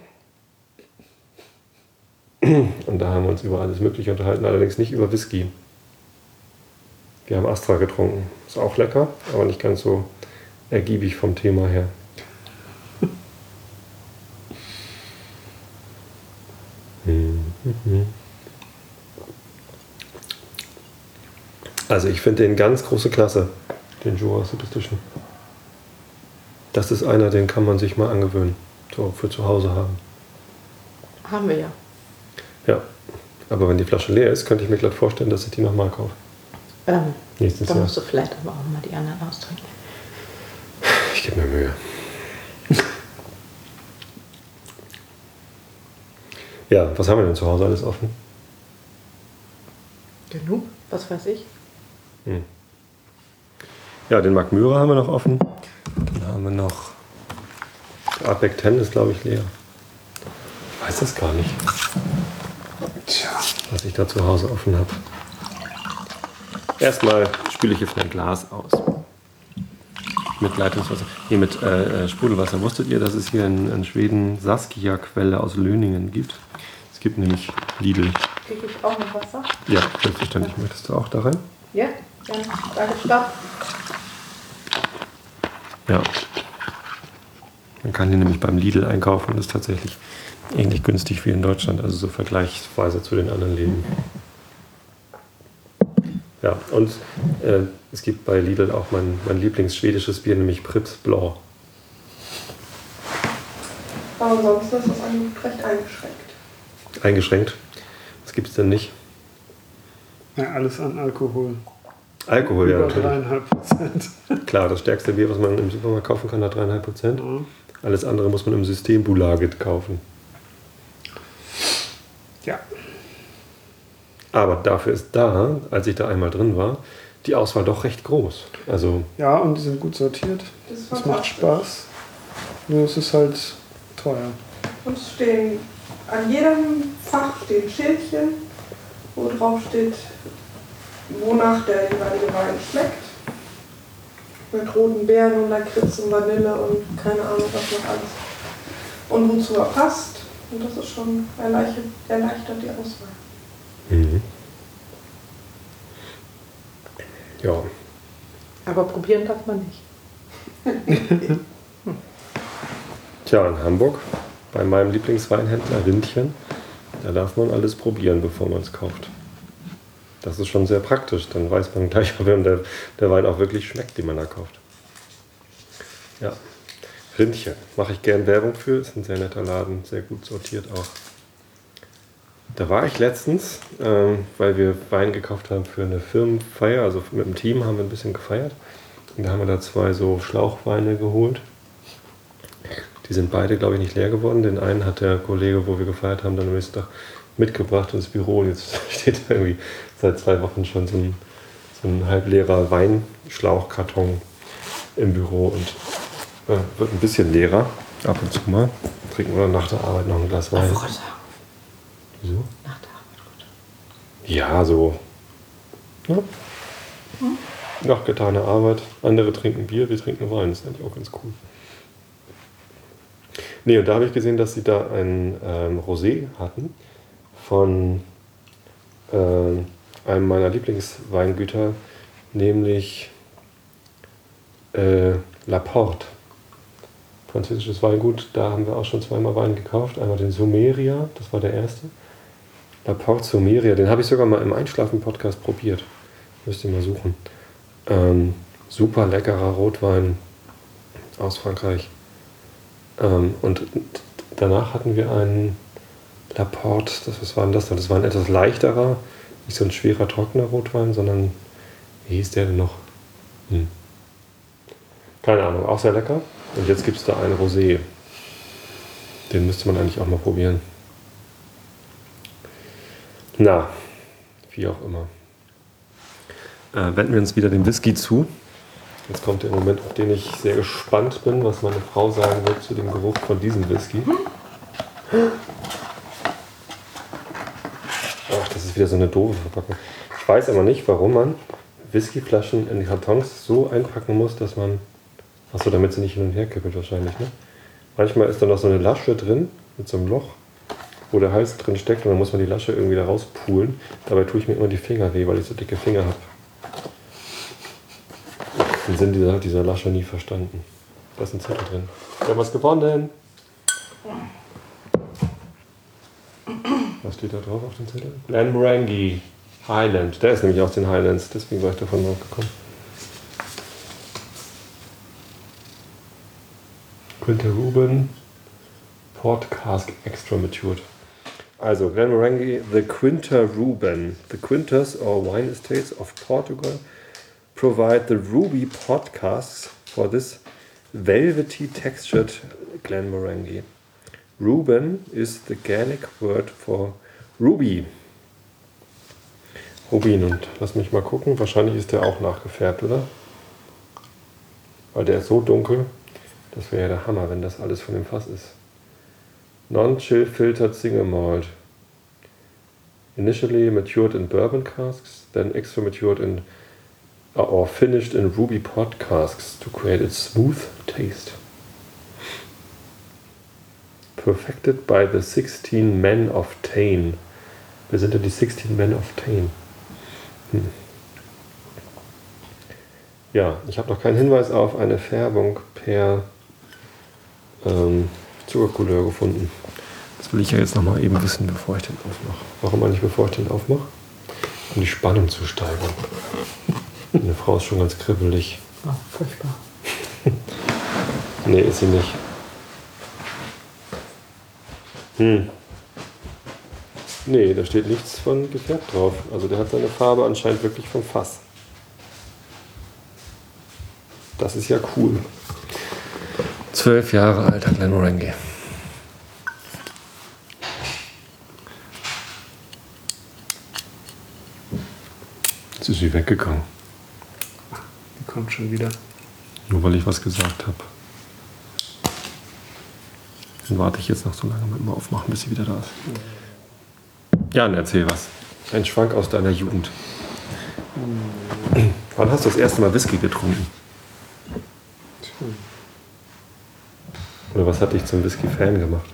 [SPEAKER 2] Und da haben wir uns über alles Mögliche unterhalten, allerdings nicht über Whisky. Wir haben Astra getrunken. Ist auch lecker, aber nicht ganz so ergiebig vom Thema her. Also ich finde den ganz große Klasse, den Jurassic Edition. Das ist einer, den kann man sich mal angewöhnen. So für zu Hause haben.
[SPEAKER 5] Haben wir ja.
[SPEAKER 2] Ja. Aber wenn die Flasche leer ist, könnte ich mir gleich vorstellen, dass ich die nochmal kaufe.
[SPEAKER 5] Ähm,
[SPEAKER 2] Nächstes
[SPEAKER 5] dann
[SPEAKER 2] Jahr.
[SPEAKER 5] musst du vielleicht aber auch mal die anderen austrinken.
[SPEAKER 2] Ich gebe mir Mühe. <laughs> Ja, was haben wir denn zu Hause alles offen?
[SPEAKER 5] Genug? Was weiß ich?
[SPEAKER 2] Ja, den Mark Myra haben wir noch offen. Dann haben wir noch. Artback 10 ist, glaube ich, leer. Ich weiß das gar nicht,
[SPEAKER 4] Tja.
[SPEAKER 2] was ich da zu Hause offen habe. Erstmal spüle ich hier ein Glas aus. Mit Leitungswasser. Nee, mit äh, äh, Sprudelwasser. Wusstet ihr, dass es hier in, in Schweden Saskia-Quelle aus Löningen gibt? Es gibt nämlich Lidl.
[SPEAKER 5] Kriege ich auch noch Wasser?
[SPEAKER 2] Ja, selbstverständlich. Möchtest du auch da rein?
[SPEAKER 5] Ja? Dann sage stopp.
[SPEAKER 2] Ja. Man kann hier nämlich beim Lidl einkaufen und ist tatsächlich ähnlich günstig wie in Deutschland, also so vergleichsweise zu den anderen Läden. Ja, und äh, es gibt bei Lidl auch mein, mein Lieblingsschwedisches Bier, nämlich Prips Blanc.
[SPEAKER 3] Aber ansonsten ist das Angebot recht eingeschränkt.
[SPEAKER 2] Eingeschränkt. Was gibt es denn nicht?
[SPEAKER 4] Ja, alles an Alkohol.
[SPEAKER 2] Alkohol, ja,
[SPEAKER 4] Über
[SPEAKER 2] natürlich.
[SPEAKER 4] dreieinhalb Prozent. <laughs>
[SPEAKER 2] Klar, das stärkste Bier, was man im Supermarkt kaufen kann, hat 3,5 Prozent.
[SPEAKER 4] Ja.
[SPEAKER 2] Alles andere muss man im Systembulaget kaufen.
[SPEAKER 4] ja.
[SPEAKER 2] Aber dafür ist da, als ich da einmal drin war, die Auswahl doch recht groß. Also
[SPEAKER 4] Ja, und die sind gut sortiert.
[SPEAKER 3] Das
[SPEAKER 4] Das macht. Spaß. Nur es ist halt teuer.
[SPEAKER 3] Und es stehen an jedem Fach stehen Schildchen, wo drauf steht, wonach der jeweilige Wein schmeckt. Mit roten Beeren und Lakritz und Vanille und keine Ahnung was noch alles. Und wozu er passt. Und das ist schon erleichtert, erleichtert die Auswahl.
[SPEAKER 2] Mhm. Ja,
[SPEAKER 5] Aber probieren darf man nicht. <laughs>
[SPEAKER 2] tja, in Hamburg, bei meinem Lieblingsweinhändler Rindchen, da darf man alles probieren, bevor man es kauft. Das ist schon sehr praktisch, dann weiß man gleich, ob der, der Wein auch wirklich schmeckt, den man da kauft. Ja, Rindchen, mache ich gern Werbung für, ist ein sehr netter Laden, sehr gut sortiert auch. Da war ich letztens, ähm, weil wir Wein gekauft haben für eine Firmenfeier, also mit dem Team haben wir ein bisschen gefeiert. Und da haben wir da zwei so Schlauchweine geholt. Die sind beide, glaube ich, nicht leer geworden. Den einen hat der Kollege, wo wir gefeiert haben, dann am nächsten Tag mitgebracht ins Büro. Jetzt <laughs> steht da irgendwie seit zwei Wochen schon so ein, so ein halbleerer Weinschlauchkarton im Büro und äh, wird ein bisschen leerer. Ab und zu mal. Trinken wir nach der Arbeit noch ein Glas Wein.
[SPEAKER 5] Ach, Gott,
[SPEAKER 2] Wieso?
[SPEAKER 5] nach der Arbeit. gut.
[SPEAKER 2] Ja, so. Ja. Nach getaner Arbeit. Andere trinken Bier, wir trinken Wein. Das ist eigentlich auch ganz cool. Nee, und da habe ich gesehen, dass sie da ein ähm, Rosé hatten von ähm, einem meiner Lieblingsweingüter, nämlich äh, La Porte. Französisches Weingut, da haben wir auch schon zweimal Wein gekauft. Einmal den Sumeria, das war der erste. La Porte Sumeria, den habe ich sogar mal im Einschlafen-Podcast probiert. Müsst ihr mal suchen. Ähm, super leckerer Rotwein aus Frankreich. Ähm, und danach hatten wir einen La Porte, das, was war denn das? Das war ein etwas leichterer, nicht so ein schwerer, trockener Rotwein, sondern, wie hieß der denn noch? Hm. Keine Ahnung, auch sehr lecker. Und jetzt gibt es da einen Rosé. Den müsste man eigentlich auch mal probieren. Na, wie auch immer. äh, wenden wir uns wieder dem Whisky zu. Jetzt kommt der Moment, auf den ich sehr gespannt bin, was meine Frau sagen wird zu dem Geruch von diesem Whisky. Ist wieder so eine doofe Verpackung. Ich weiß aber nicht, warum man Whiskyflaschen in Kartons so einpacken muss, dass man. Achso, damit sie nicht hin und her kippelt wahrscheinlich, ne? Manchmal ist da noch so eine Lasche drin mit so einem Loch, wo der Hals drin steckt und dann muss man die Lasche irgendwie da rauspulen. Dabei tue ich mir immer die Finger weh, weil ich so dicke Finger habe. Den Sinn dieser, dieser Lasche nie verstanden. Da ist ein Zettel drin. Wir haben was gewonnen. Was steht da drauf auf dem Zettel? Glenmorangie Highland. Der ist nämlich aus den Highlands, deswegen war ich davon drauf gekommen. Quinter Ruben Port Cask Extra Matured. Also Glenmorangie, the Quinter Ruben. The Quinters or wine estates of Portugal provide the ruby pot casks for this velvety textured Glenmorangie. Ruben is the Gaelic word for ruby. Rubin und lass mich mal gucken, wahrscheinlich ist der auch nachgefärbt, oder? Weil der ist so dunkel, das wäre ja der Hammer, wenn das alles von dem Fass ist. Non-chill filtered single malt. Initially matured in bourbon casks, then extra matured in or finished in ruby pot casks to create a smooth taste. Perfected by the 16 men of Tain. Wer sind denn die 16 men of Tain? Hm. Ja, ich habe noch keinen Hinweis auf eine Färbung per ähm, Zuckercouleur gefunden. Das will ich ja jetzt noch mal eben wissen, bevor ich den aufmache. Warum eigentlich, bevor ich den aufmache? Um die Spannung zu steigern. Meine Frau ist schon ganz kribbelig.
[SPEAKER 4] Ah, furchtbar. <laughs>
[SPEAKER 2] Nee, ist sie nicht. Hm. Nee, da steht nichts von gefärbt drauf. Also der hat seine Farbe anscheinend wirklich vom Fass. Das ist ja cool. Zwölf Jahre alter Glenmorangie. Jetzt ist sie weggegangen.
[SPEAKER 4] Die kommt schon wieder.
[SPEAKER 2] Nur weil ich was gesagt habe. Dann warte ich jetzt noch so lange mit dem Aufmachen, bis sie wieder da ist. Jan, erzähl was. Ein Schwank aus deiner Jugend. Wann hast du das erste Mal Whisky getrunken? Oder was hat dich zum Whisky-Fan gemacht?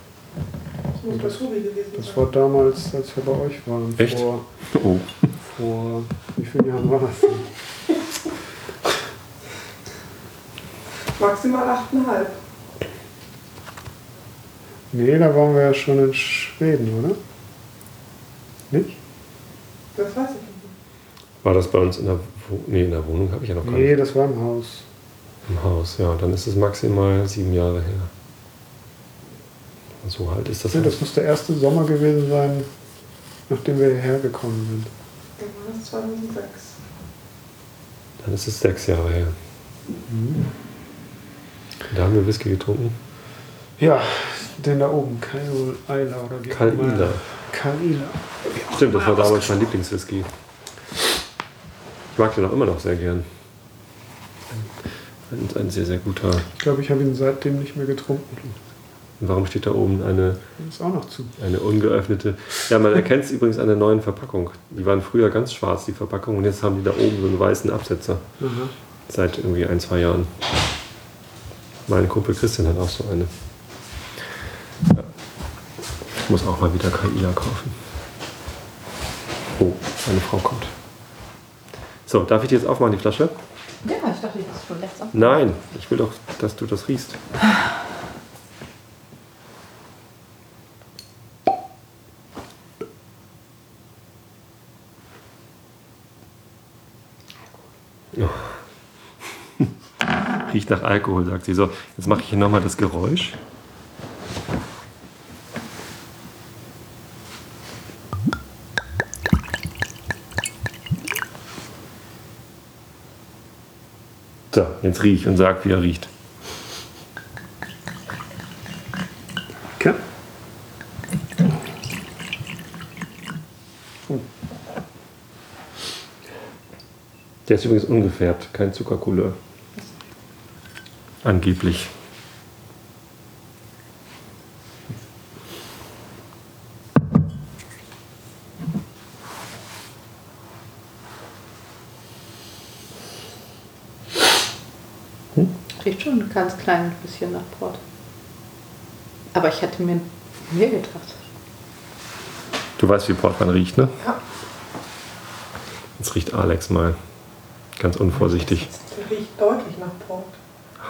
[SPEAKER 3] Das
[SPEAKER 4] war damals, als wir bei euch waren.
[SPEAKER 2] Echt?
[SPEAKER 4] Vor,
[SPEAKER 2] Oh.
[SPEAKER 4] vor wie vielen Jahren war das denn?
[SPEAKER 3] Maximal 8,5.
[SPEAKER 4] Nee, da waren wir ja schon in Schweden, oder? Nicht?
[SPEAKER 3] Das weiß ich nicht.
[SPEAKER 2] War das bei uns in der, Wo nee, in der Wohnung? Habe ich ja noch gar
[SPEAKER 4] Nee,
[SPEAKER 2] nicht.
[SPEAKER 4] das war im Haus.
[SPEAKER 2] Im Haus, ja. Dann ist es maximal sieben Jahre her. So alt ist das.
[SPEAKER 4] Nee, das muss der erste Sommer gewesen sein, nachdem wir hierher gekommen sind.
[SPEAKER 3] Dann war das 2006.
[SPEAKER 2] Dann ist es sechs Jahre her.
[SPEAKER 4] Mhm.
[SPEAKER 2] Da haben wir Whisky getrunken.
[SPEAKER 4] Ja, den da oben, Kail Eila oder wie immer.
[SPEAKER 2] Ila. Stimmt, das war damals mein Lieblingswhisky. Ich mag den auch immer noch sehr gern. Ein, ein sehr, sehr guter.
[SPEAKER 4] Ich glaube, ich habe ihn seitdem nicht mehr getrunken.
[SPEAKER 2] Und warum steht da oben eine,
[SPEAKER 4] Ist auch noch zu.
[SPEAKER 2] eine ungeöffnete? Ja, man erkennt es übrigens an der neuen Verpackung. Die waren früher ganz schwarz, die Verpackung, und jetzt haben die da oben so einen weißen Absetzer.
[SPEAKER 4] Aha.
[SPEAKER 2] Seit irgendwie ein, zwei Jahren. Mein Kumpel Christian hat auch so eine. Ich muss auch mal wieder Kaila kaufen. Oh, meine Frau kommt. So, darf ich die jetzt aufmachen, die Flasche?
[SPEAKER 5] Ja, ich dachte, das ist schon letztes Mal.
[SPEAKER 2] Nein, ich will doch, dass du das riechst. <laughs> Riecht nach Alkohol, sagt sie. So, jetzt mache ich hier nochmal das Geräusch. So, jetzt riech und sag, wie er riecht.
[SPEAKER 4] Okay.
[SPEAKER 2] Der ist übrigens ungefärbt, kein Zuckercouleur. Angeblich.
[SPEAKER 5] Riecht schon ein ganz klein bisschen nach Port. Aber ich hätte mir mehr gedacht.
[SPEAKER 2] Du weißt, wie Portwein riecht, ne?
[SPEAKER 3] Ja.
[SPEAKER 2] Jetzt riecht Alex mal. Ganz unvorsichtig.
[SPEAKER 3] Der riecht deutlich nach Port.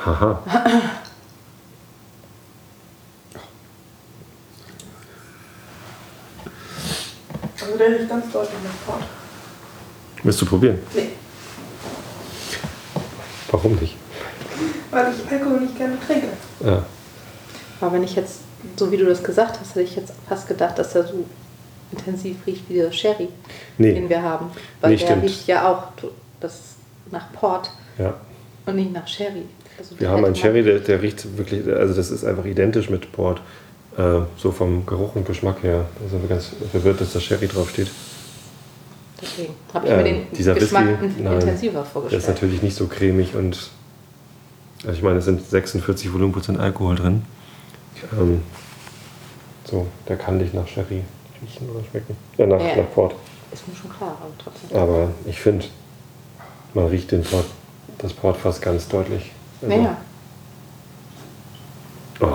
[SPEAKER 2] Haha.
[SPEAKER 3] Also der riecht ganz deutlich nach Port.
[SPEAKER 2] Willst du probieren?
[SPEAKER 3] Nee,
[SPEAKER 2] Warum nicht?
[SPEAKER 3] Weil ich Alkohol nicht gerne trinke.
[SPEAKER 2] Ja.
[SPEAKER 5] Aber wenn ich jetzt, so wie du das gesagt hast, hätte ich jetzt fast gedacht, dass er so intensiv riecht wie der Sherry, den
[SPEAKER 2] Nee.
[SPEAKER 5] wir haben. Weil
[SPEAKER 2] Nee,
[SPEAKER 5] der
[SPEAKER 2] stimmt.
[SPEAKER 5] riecht ja auch das nach Port
[SPEAKER 2] Ja.
[SPEAKER 5] und nicht nach Sherry. Also
[SPEAKER 2] Wir
[SPEAKER 5] da
[SPEAKER 2] haben einen Sherry, der, der riecht wirklich, also das ist einfach identisch mit Port. Äh, so vom Geruch und Geschmack her. Also ganz verwirrt, dass da Sherry draufsteht.
[SPEAKER 5] Deswegen habe ich
[SPEAKER 2] Ähm,
[SPEAKER 5] mir den
[SPEAKER 2] dieser
[SPEAKER 5] Geschmack
[SPEAKER 2] Whisky,
[SPEAKER 5] in-
[SPEAKER 2] nein,
[SPEAKER 5] intensiver
[SPEAKER 2] Der ist
[SPEAKER 5] vorgestellt.
[SPEAKER 2] natürlich nicht so cremig und also ich meine, es sind 46 Volumenprozent Alkohol drin. Ähm, so, der kann nicht nach Sherry riechen oder schmecken. Ja, nach,
[SPEAKER 5] Ja.
[SPEAKER 2] nach Port.
[SPEAKER 5] Ist mir schon klar, aber trotzdem.
[SPEAKER 2] Aber ich finde, man riecht den Port, das Port fast ganz deutlich. Also,
[SPEAKER 5] Naja,
[SPEAKER 2] Oh,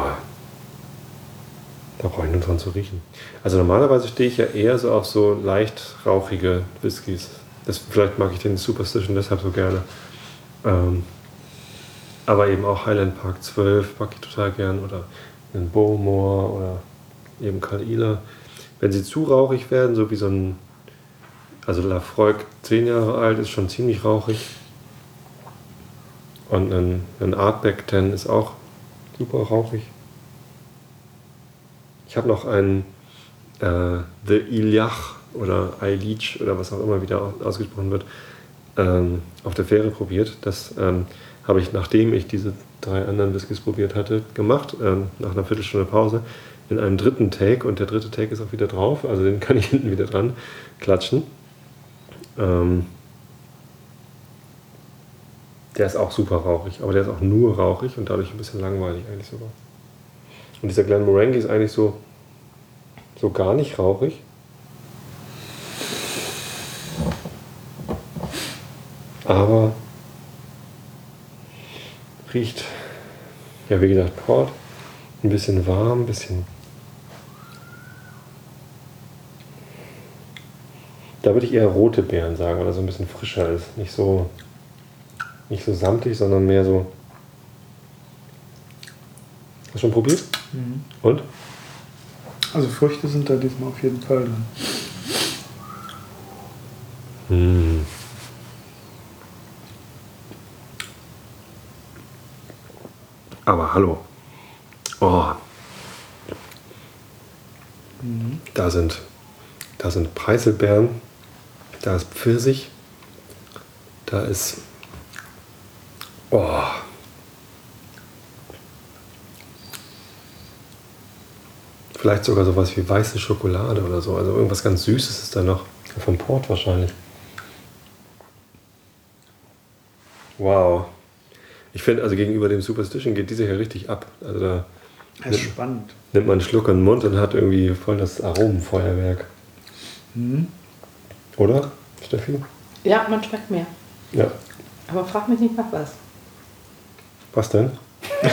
[SPEAKER 2] da brauche ich nur dran zu riechen. Also normalerweise stehe ich ja eher so auf so leicht rauchige Whiskys. Das, vielleicht mag ich den Superstition deshalb so gerne. Ähm, aber eben auch Highland Park 12 mag ich total gern. Oder einen Bowmore oder eben Kalila. Wenn sie zu rauchig werden, so wie so ein... Also Lafroig 10 Jahre alt ist schon ziemlich rauchig. Und ein, ein Artback 10 ist auch super rauchig. Ich habe noch einen äh, The Iliach oder Eilich oder was auch immer wieder au- ausgesprochen wird, ähm, auf der Fähre probiert. Das ähm, habe ich, nachdem ich diese drei anderen Whiskys probiert hatte, gemacht, ähm, nach einer Viertelstunde Pause, in einem dritten Take. Und der dritte Take ist auch wieder drauf, also den kann ich <laughs> hinten wieder dran klatschen. Ähm, der ist auch super rauchig, aber der ist auch nur rauchig und dadurch ein bisschen langweilig eigentlich sogar. Und dieser Glenmorangie ist eigentlich so, so gar nicht rauchig. Aber riecht, ja wie gesagt, Port. Ein bisschen warm, ein bisschen. Da würde ich eher rote Beeren sagen, weil er so ein bisschen frischer ist. Nicht so, nicht so samtig, sondern mehr so. Hast du schon probiert? Und?
[SPEAKER 4] Also Früchte sind da diesmal auf jeden Fall drin.
[SPEAKER 2] Hm. Aber hallo. Oh. Da sind, da sind Preiselbeeren, da ist Pfirsich, da ist. Oh. Vielleicht sogar sowas wie weiße Schokolade oder so. Also irgendwas ganz Süßes ist da noch. Vom Port wahrscheinlich. Wow. Ich finde, also gegenüber dem Superstition geht diese hier richtig ab. Also da
[SPEAKER 4] Das ist spannend.
[SPEAKER 2] nimmt man einen Schluck in den Mund und hat irgendwie voll das Aromenfeuerwerk.
[SPEAKER 4] Mhm.
[SPEAKER 2] Oder, Steffi?
[SPEAKER 5] ja, man schmeckt mehr.
[SPEAKER 2] Ja.
[SPEAKER 5] Aber frag mich nicht nach was.
[SPEAKER 2] Was denn? <laughs>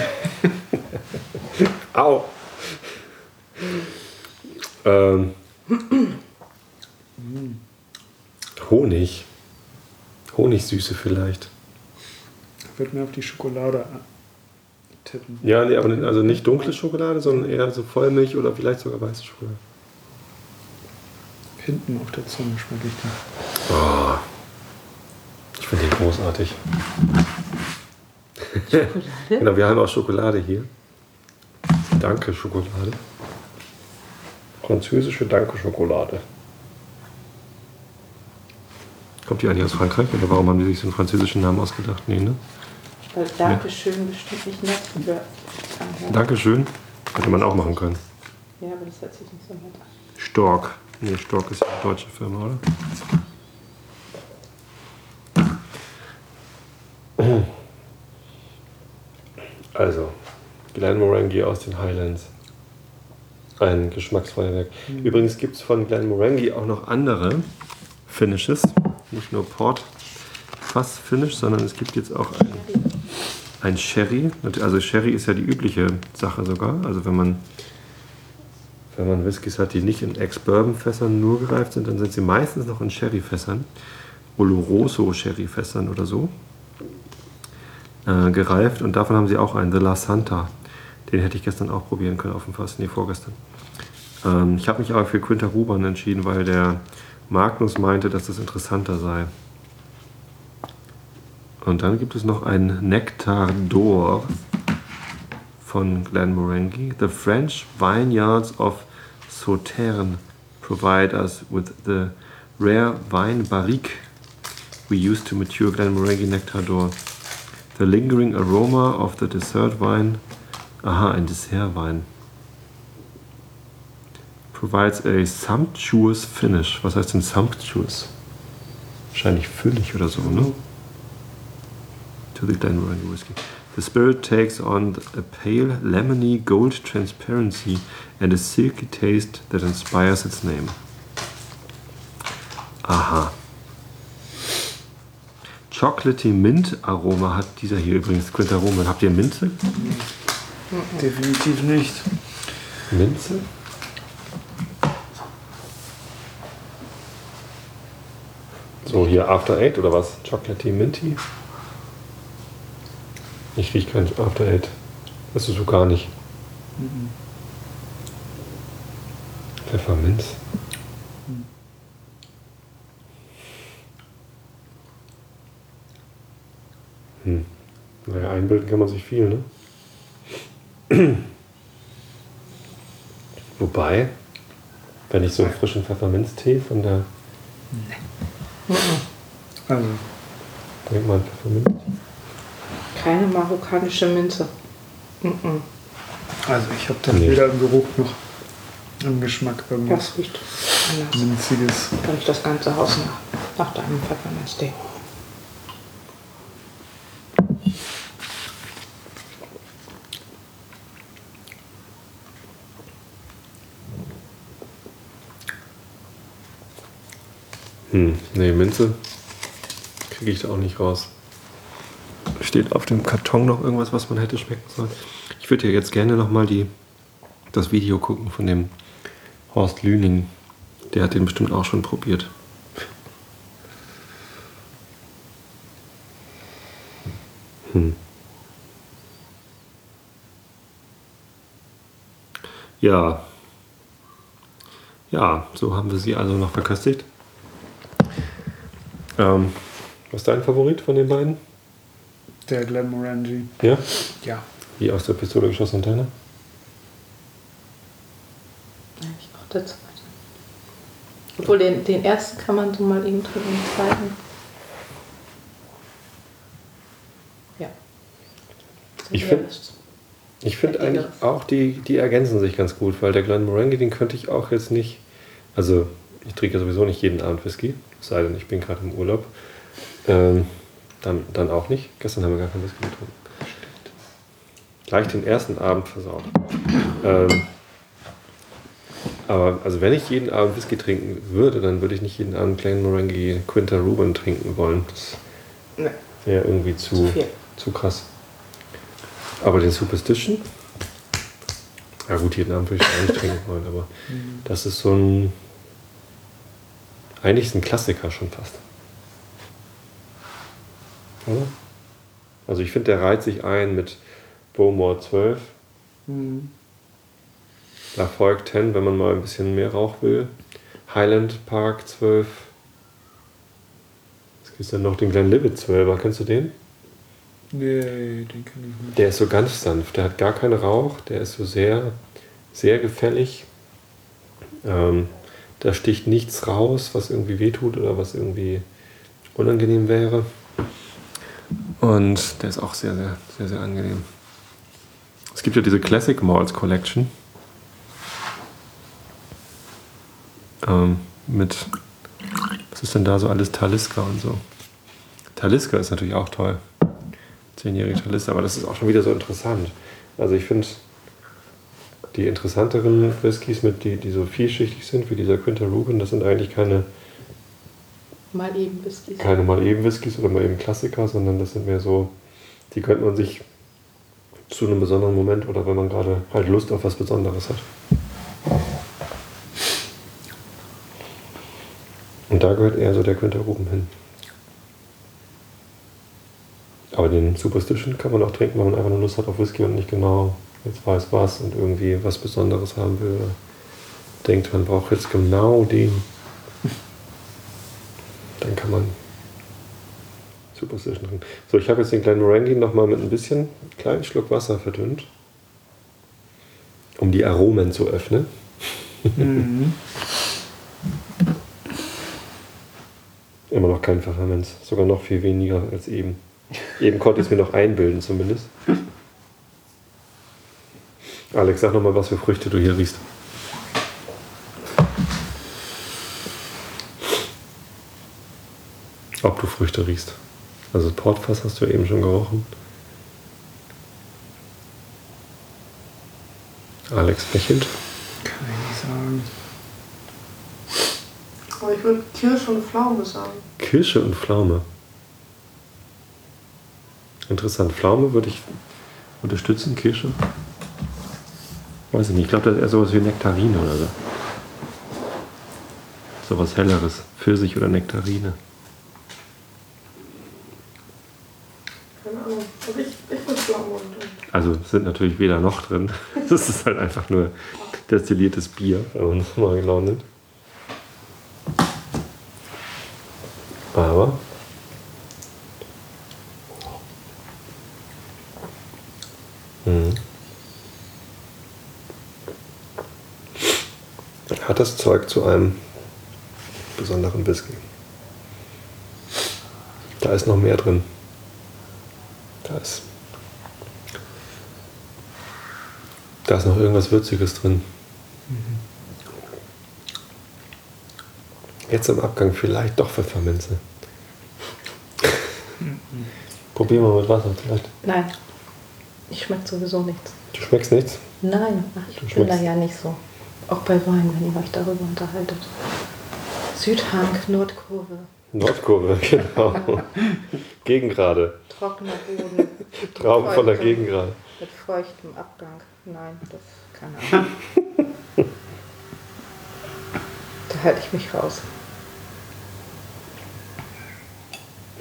[SPEAKER 2] Au! Ähm. Honig. Honigsüße vielleicht.
[SPEAKER 4] Ich würde mir auf die Schokolade tippen.
[SPEAKER 2] Ja, nee, aber also nicht dunkle Schokolade, sondern eher so Vollmilch oder vielleicht sogar weiße Schokolade.
[SPEAKER 4] Hinten auf der Zunge schmecke ich die.
[SPEAKER 2] Oh, ich finde den großartig. <laughs> genau, wir haben auch Schokolade hier. Danke Schokolade. Französische Danke Schokolade. Kommt die eigentlich aus Frankreich oder warum haben die sich so einen französischen Namen ausgedacht? Nee, ne?
[SPEAKER 5] Weil Dankeschön bestimmt nicht nett für
[SPEAKER 2] Dankeschön. Hätte man auch machen können.
[SPEAKER 5] Ja, aber das hört sich nicht so nett an.
[SPEAKER 2] Stork. Nee, Stork ist eine deutsche Firma, oder? Also, Glenmorangie aus den Highlands. Ein Geschmacksfeuerwerk. Hm. Übrigens gibt es von Glenmorangie auch noch andere Finishes, nicht nur Port. Fass Finish, sondern es gibt jetzt auch ein, ein Sherry. Also Sherry ist ja die übliche Sache sogar. Also wenn man wenn man Whiskys hat, die nicht in Ex-Bourbon-Fässern nur gereift sind, dann sind sie meistens noch in Sherry-Fässern, Oloroso-Sherry-Fässern oder so, äh, gereift. Und davon haben sie auch einen, The La Santa. Den hätte ich gestern auch probieren können auf dem Fass, nee, vorgestern. Ähm, ich habe mich aber für Quinter Ruban entschieden, weil der Magnus meinte, dass das interessanter sei. Und dann gibt es noch ein Nectar d'Or von Glenmorangie. The French vineyards of Sauternes provide us with the rare vine barrique we use to mature Glenmorangie Nectar d'Or. The lingering aroma of the dessert wine, aha, ein Dessertwein, provides a sumptuous finish. Was heißt denn sumptuous? Wahrscheinlich füllig oder so, ne? To the Glenmorangie Whiskey. The spirit takes on a pale, lemony gold transparency and a silky taste that inspires its name. Aha. Chocolatey Mint Aroma hat dieser hier übrigens, Quinta Aroma. Habt ihr Minze?
[SPEAKER 4] Definitiv nicht.
[SPEAKER 2] Minze? So, hier After Eight oder was? Chocolatey Minty? Ich rieche kein After Eight. Das ist so gar nicht. Mhm. Pfefferminz. Hm. Naja, einbilden kann man sich viel, ne? <clears throat> Wobei, wenn ich so einen frischen Pfefferminztee von der. Nee. Also. Trink mal Pfefferminz
[SPEAKER 5] keine marokkanische Minze.
[SPEAKER 4] Also ich habe da nee. weder im Geruch noch im Geschmack irgendwas
[SPEAKER 5] das riecht
[SPEAKER 4] anders. Minziges.
[SPEAKER 5] Da riecht das ganze Haus nach, nach deinem Pfefferminztee.
[SPEAKER 2] Hm, nee, Minze kriege ich da auch nicht raus. Steht auf dem Karton noch irgendwas, was man hätte schmecken sollen? Ich würde ja jetzt gerne nochmal das Video gucken von dem Horst Lüning. Der hat den bestimmt auch schon probiert. Hm. Ja. Ja, so haben wir sie also noch verköstigt. Ähm, was ist dein Favorit von den beiden?
[SPEAKER 4] Der Glenmorangie.
[SPEAKER 2] Ja?
[SPEAKER 4] Ja.
[SPEAKER 2] Wie aus der Pistole geschossen, deiner?
[SPEAKER 5] Ich auch der zweite. Obwohl, den, den ersten kann man so mal eben trinken, den zweiten. Ja.
[SPEAKER 2] Ich finde ich find eigentlich auch, die, die ergänzen sich ganz gut, weil der Glenmorangie, den könnte ich auch jetzt nicht. Also, ich trinke ja sowieso nicht jeden Abend Whisky, es sei denn, ich bin gerade im Urlaub. Ähm, dann, dann auch nicht. Gestern haben wir gar kein Whisky getrunken. Gleich den ersten Abend versaut. Ähm, aber also wenn ich jeden Abend Whisky trinken würde, dann würde ich nicht jeden Abend Glenmorangie Quinta Ruben trinken wollen. Das nee. wäre irgendwie zu, zu, zu, krass. Aber den Superstition, ja gut, jeden Abend würde ich auch nicht trinken wollen, aber <laughs> mhm. das ist so ein, eigentlich ist ein Klassiker schon fast. Oder? Also ich finde, der reiht sich ein mit Bowmore 12. Mhm. Da folgt 10, wenn man mal ein bisschen mehr Rauch will. Highland Park 12. Es gibt dann noch den Glenlivet 12er. Kennst du den?
[SPEAKER 4] Nee, den kenne ich nicht.
[SPEAKER 2] Der ist so ganz sanft. Der hat gar keinen Rauch. Der ist so sehr, sehr gefällig. Ähm, da sticht nichts raus, was irgendwie wehtut oder was irgendwie unangenehm wäre. Und der ist auch sehr, sehr, sehr, sehr angenehm. Es gibt ja diese Classic Malls Collection. Ähm, mit, was ist denn da so alles? Taliska und so. Taliska ist natürlich auch toll. Zehnjährige Taliste, aber das ist auch schon wieder so interessant. Also ich finde die interessanteren Whiskys, mit die, die so vielschichtig sind, wie dieser Quinter Rubin, das sind eigentlich keine
[SPEAKER 5] Mal eben Whiskys.
[SPEAKER 2] keine mal eben Whiskys oder mal eben Klassiker, sondern das sind mehr so, die könnte man sich zu einem besonderen Moment oder wenn man gerade halt Lust auf was Besonderes hat. Und da gehört eher so der Quinter Ruben hin. Aber den Superstition kann man auch trinken, wenn man einfach nur Lust hat auf Whisky und nicht genau jetzt weiß was und irgendwie was Besonderes haben will. Denkt, man braucht jetzt genau den. Dann kann man Superstition trinken. So, ich habe jetzt den kleinen Morangi nochmal mit ein bisschen kleinen Schluck Wasser verdünnt, um die Aromen zu öffnen.
[SPEAKER 4] Mhm.
[SPEAKER 2] Immer noch kein Pfefferminz, sogar noch viel weniger als eben. Eben konnte ich es mir noch einbilden zumindest. Alex, sag nochmal, was für Früchte du hier riechst. Ob du Früchte riechst. Also Portfass hast du eben schon gerochen. Alex lächelt.
[SPEAKER 4] Kann ich nicht sagen.
[SPEAKER 3] Aber ich würde Kirsche und Pflaume sagen.
[SPEAKER 2] Kirsche und Pflaume. Interessant. Pflaume würde ich unterstützen, Kirsche. Weiß ich nicht. Ich glaube, das ist eher sowas wie Nektarine oder so. Sowas Helleres. Pfirsich oder Nektarine.
[SPEAKER 3] Keine Ahnung. Also ich, ich würde Pflaume und
[SPEAKER 2] Also sind natürlich weder noch drin. <laughs> Das ist halt einfach nur destilliertes Bier, wenn man es mal genau nimmt. Aber Mhm. hat das Zeug zu einem besonderen Whisky. Da ist noch mehr drin. Da ist Da ist noch irgendwas Würziges drin. Jetzt im Abgang vielleicht doch Pfefferminze. Probieren wir mit Wasser vielleicht.
[SPEAKER 5] Nein, ich schmecke sowieso nichts.
[SPEAKER 2] Du schmeckst nichts?
[SPEAKER 5] Nein, ach, ich
[SPEAKER 2] Du
[SPEAKER 5] bin da
[SPEAKER 2] schmeckst-
[SPEAKER 5] ja nicht so. Auch bei Wein, wenn ihr euch darüber unterhaltet. Südhang, Nordkurve,
[SPEAKER 2] Nordkurve, <laughs> genau. Gegengrade.
[SPEAKER 5] trockener Boden.
[SPEAKER 2] Trauben von der Gegengrade.
[SPEAKER 5] Mit feuchtem Abgang. Nein, das keine Ahnung. <laughs> da halte ich mich raus.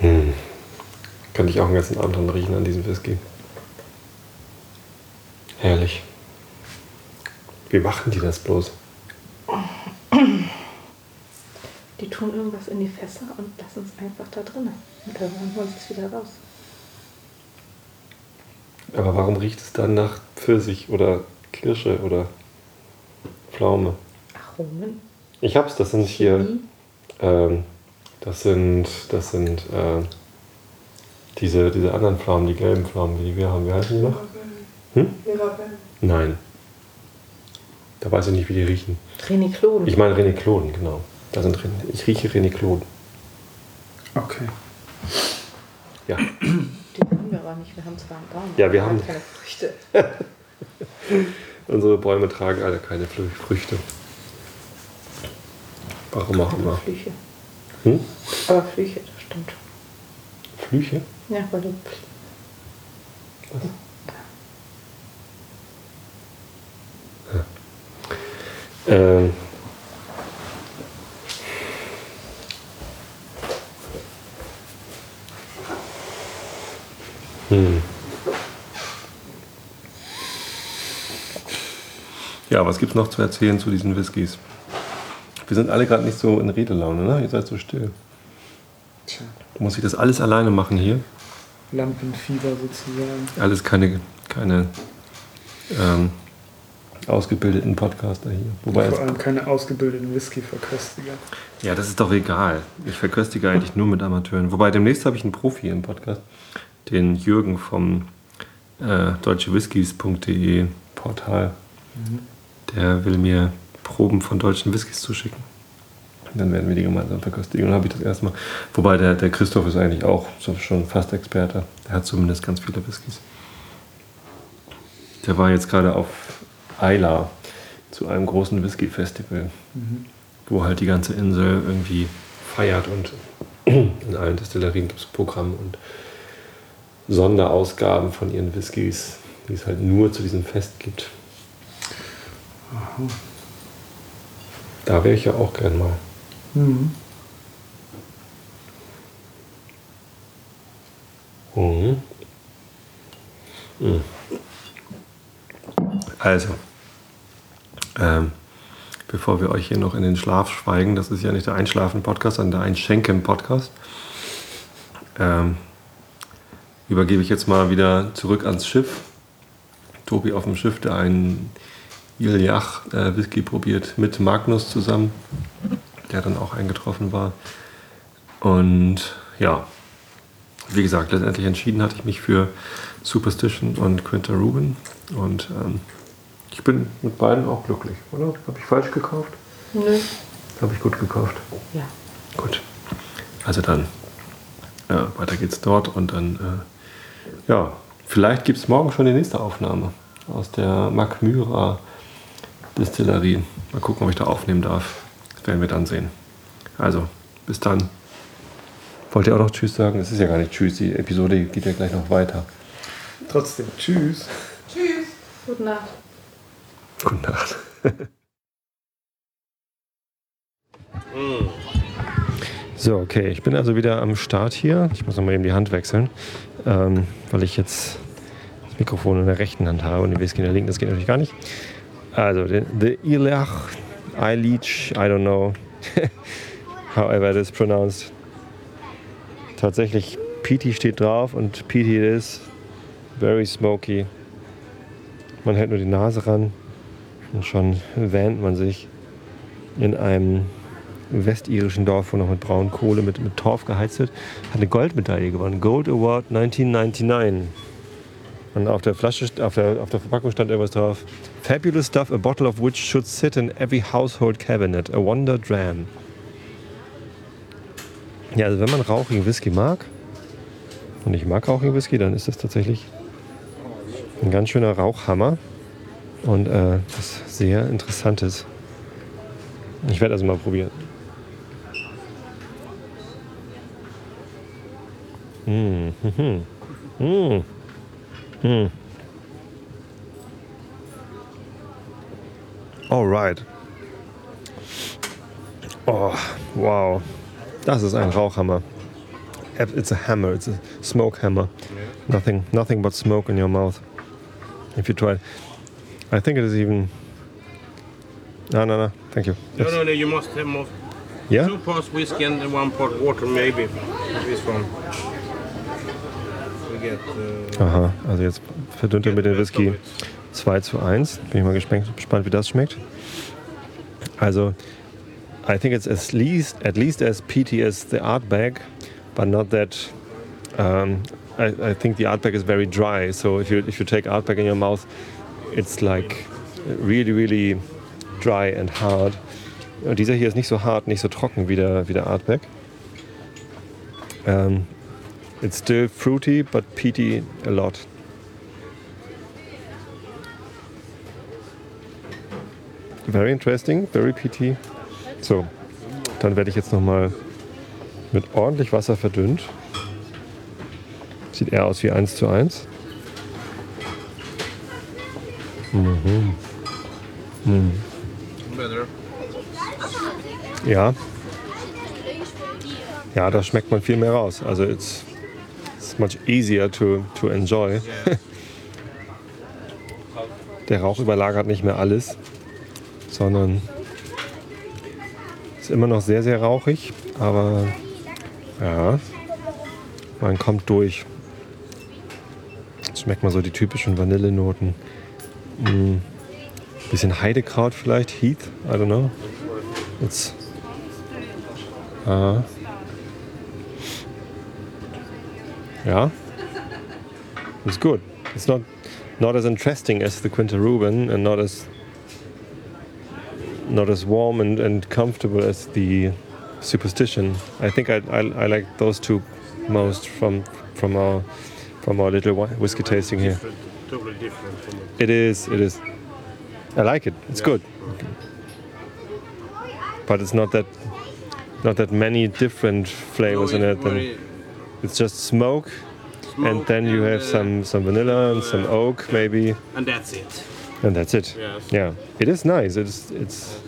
[SPEAKER 2] Hm. Kann ich auch einen ganzen Abend dran riechen an diesem Whisky. Herrlich. Wie machen die das bloß?
[SPEAKER 5] Die tun irgendwas in die Fässer und lassen es einfach da drinnen. Und irgendwann holen sie es wieder raus.
[SPEAKER 2] Aber warum riecht es dann nach Pfirsich oder Kirsche oder Pflaume?
[SPEAKER 5] Aromen?
[SPEAKER 2] Ich hab's, das sind hier, ähm, das sind, das sind äh, diese, diese anderen Pflaumen, die gelben Pflaumen, die wir haben. Wie heißen die noch? Hm?
[SPEAKER 3] Mirabelle.
[SPEAKER 2] Nein. Da weiß ich nicht, wie die riechen.
[SPEAKER 5] Renikloden.
[SPEAKER 2] Ich meine Renekloden, genau. Da sind Ren ich rieche Renekloden.
[SPEAKER 4] Okay.
[SPEAKER 2] Ja. <clears throat>
[SPEAKER 5] Aber nicht. Wir haben zwar einen Baum,
[SPEAKER 2] Ja, wir haben-
[SPEAKER 5] keine Früchte. <laughs>
[SPEAKER 2] Unsere Bäume tragen alle keine Früchte. Warum auch immer.
[SPEAKER 5] Flüche.
[SPEAKER 2] Hm?
[SPEAKER 5] Aber Flüche, das stimmt.
[SPEAKER 2] Flüche?
[SPEAKER 5] Ja, weil du.
[SPEAKER 2] Ähm. Hm. Ja, was gibt's noch zu erzählen zu diesen Whiskys? Wir sind alle gerade nicht so in Redelaune, ne? Ihr seid so still.
[SPEAKER 4] Tja,
[SPEAKER 2] Muss ich das alles alleine machen hier?
[SPEAKER 4] Lampenfieber sozusagen.
[SPEAKER 2] Alles keine, keine ähm, ausgebildeten Podcaster hier. Wobei
[SPEAKER 4] Vor allem keine ausgebildeten Whisky-Verköstiger.
[SPEAKER 2] Ja, das ist doch egal. Ich verköstige eigentlich nur mit Amateuren. Wobei demnächst habe ich einen Profi im Podcast, den Jürgen vom äh, deutschewhiskys.de Portal. Der will mir Proben von deutschen Whiskys zuschicken. Dann werden wir die gemeinsam verköstigen. Und dann habe ich das erstmal. Wobei der, der Christoph ist eigentlich auch so schon fast Experte. Der hat zumindest ganz viele Whiskys. Der war jetzt gerade auf Ayla zu einem großen Whisky-Festival, mhm. wo halt die ganze Insel irgendwie feiert und in allen Destillerien gibt es Programm und Sonderausgaben von ihren Whiskys, die es halt nur zu diesem Fest gibt. Aha. Da wäre ich ja auch gern mal. Mhm. Mhm. Mhm. Also, ähm, bevor wir euch hier noch in den Schlaf schweigen, das ist ja nicht der Einschlafen-Podcast, sondern der Einschenken-Podcast, ähm, übergebe ich jetzt mal wieder zurück ans Schiff. Tobi auf dem Schiff, der einen Iljach äh, Whisky probiert mit Magnus zusammen, der dann auch eingetroffen war. Und ja, wie gesagt, letztendlich entschieden hatte ich mich für Superstition und Quinter Ruben. Und ähm, ich bin mit beiden auch glücklich, oder? Habe ich falsch gekauft? Nö. Habe ich gut gekauft?
[SPEAKER 5] Ja.
[SPEAKER 2] Gut. Also dann, ja, weiter geht's dort und dann, äh, ja, vielleicht gibt es morgen schon die nächste Aufnahme aus der Macmyra Distillerie. Mal gucken, ob ich da aufnehmen darf. Das werden wir dann sehen. Also, bis dann. Wollt ihr auch noch Tschüss sagen? Es ist ja gar nicht Tschüss, die Episode geht ja gleich noch weiter.
[SPEAKER 4] Trotzdem, Tschüss.
[SPEAKER 3] Tschüss.
[SPEAKER 5] Gute Nacht.
[SPEAKER 2] Gute Nacht. <laughs> so, okay, ich bin also wieder am Start hier. Ich muss nochmal eben die Hand wechseln, ähm, weil ich jetzt das Mikrofon in der rechten Hand habe und den Whisky in der linken. Das geht natürlich gar nicht. Also, the, Ilach, I Leech, I don't know, <laughs> however it is pronounced. Tatsächlich, Peaty steht drauf und it is. Very smoky. Man hält nur die Nase ran und schon wähnt man sich in einem westirischen Dorf, wo noch mit braunen Kohle, mit, mit Torf geheizt wird. Hat eine Goldmedaille gewonnen. Gold Award 1999. Und auf der Flasche, auf der, auf der Verpackung stand irgendwas drauf. Fabulous stuff, a bottle of which should sit in every household cabinet. A wonder dram. Ja, also wenn man rauchigen Whisky mag, und ich mag rauchigen Whisky, dann ist das tatsächlich ein ganz schöner Rauchhammer und äh, was sehr Interessantes. Ich werde also mal probieren. Mmh, mmh, mmh. Alright. Oh, wow. Das ist ein Rauchhammer. It's a hammer. It's a smoke hammer. Nothing, nothing but smoke in your mouth. If you try. I think it is even. No, no, no. Thank you.
[SPEAKER 6] No, no, no. You must have more.
[SPEAKER 2] Yeah.
[SPEAKER 6] Two parts whiskey and one part water, maybe. This one. We get. Uh,
[SPEAKER 2] Aha. Also jetzt verdünnt er mit dem Whisky 2 zu 1. Bin ich mal gespannt, wie das schmeckt. Also, I think it's at least at least as peaty as the art bag, but not that. Um, I, I, think the art bag is very dry. So if you if you take art bag in your mouth, it's like really really dry and hard. Und dieser hier ist nicht so hart, nicht so trocken wie der, wie der Artback. Um, it's still fruity, but peaty a lot. Very interesting, very peaty. So, dann werde ich jetzt nochmal mit ordentlich Wasser verdünnt. Sieht eher aus wie 1 zu 1. Mhm. Mhm. Ja. Ja, da schmeckt man viel mehr raus. Also it's, it's much easier to, to enjoy. <laughs> Der Rauch überlagert nicht mehr alles, sondern ist immer noch sehr, sehr rauchig, aber ja, man kommt durch. Jetzt schmeckt man so die typischen Vanillenoten. Mm, bisschen Heidekraut vielleicht, Heath, I don't know. It's, uh, ja, it's good. It's not not as interesting as the Quinta Ruben and not as not as warm and, and comfortable as the superstition. I think I, I, I like those two most from from our from our little whiskey tasting here.
[SPEAKER 6] Totally different. It
[SPEAKER 2] is. It is. I like it. It's
[SPEAKER 6] Yeah.
[SPEAKER 2] good, but it's not that not that many different flavors
[SPEAKER 6] No,
[SPEAKER 2] in it.
[SPEAKER 6] it's very
[SPEAKER 2] it's just smoke, and
[SPEAKER 6] smoke
[SPEAKER 2] then you have
[SPEAKER 6] uh,
[SPEAKER 2] some some vanilla and some oak maybe,
[SPEAKER 6] And that's it.
[SPEAKER 2] and that's it.
[SPEAKER 6] Yes.
[SPEAKER 2] Yeah, it is nice. It's it's.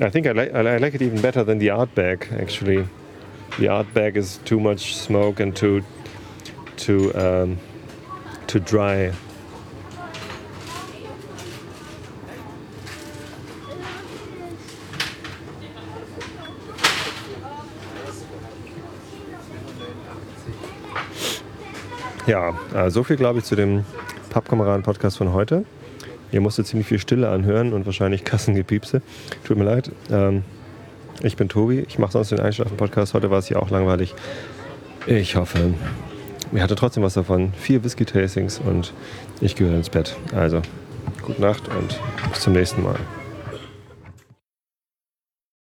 [SPEAKER 2] I think I like I like it even better than the art bag actually. The art bag is too much smoke and too too um, too dry. Ja, äh, so viel glaube ich zu dem Pappkameraden-Podcast von heute. Ihr musstet ziemlich viel Stille anhören und wahrscheinlich Kassengepiepse. Tut mir leid. Ähm, ich bin Tobi. Ich mache sonst den Einschlafen-Podcast. Heute war es hier auch langweilig. Ich hoffe, ihr hattet trotzdem was davon. Vier Whisky-Tastings und ich gehöre ins Bett. Also, gute Nacht und bis zum nächsten Mal.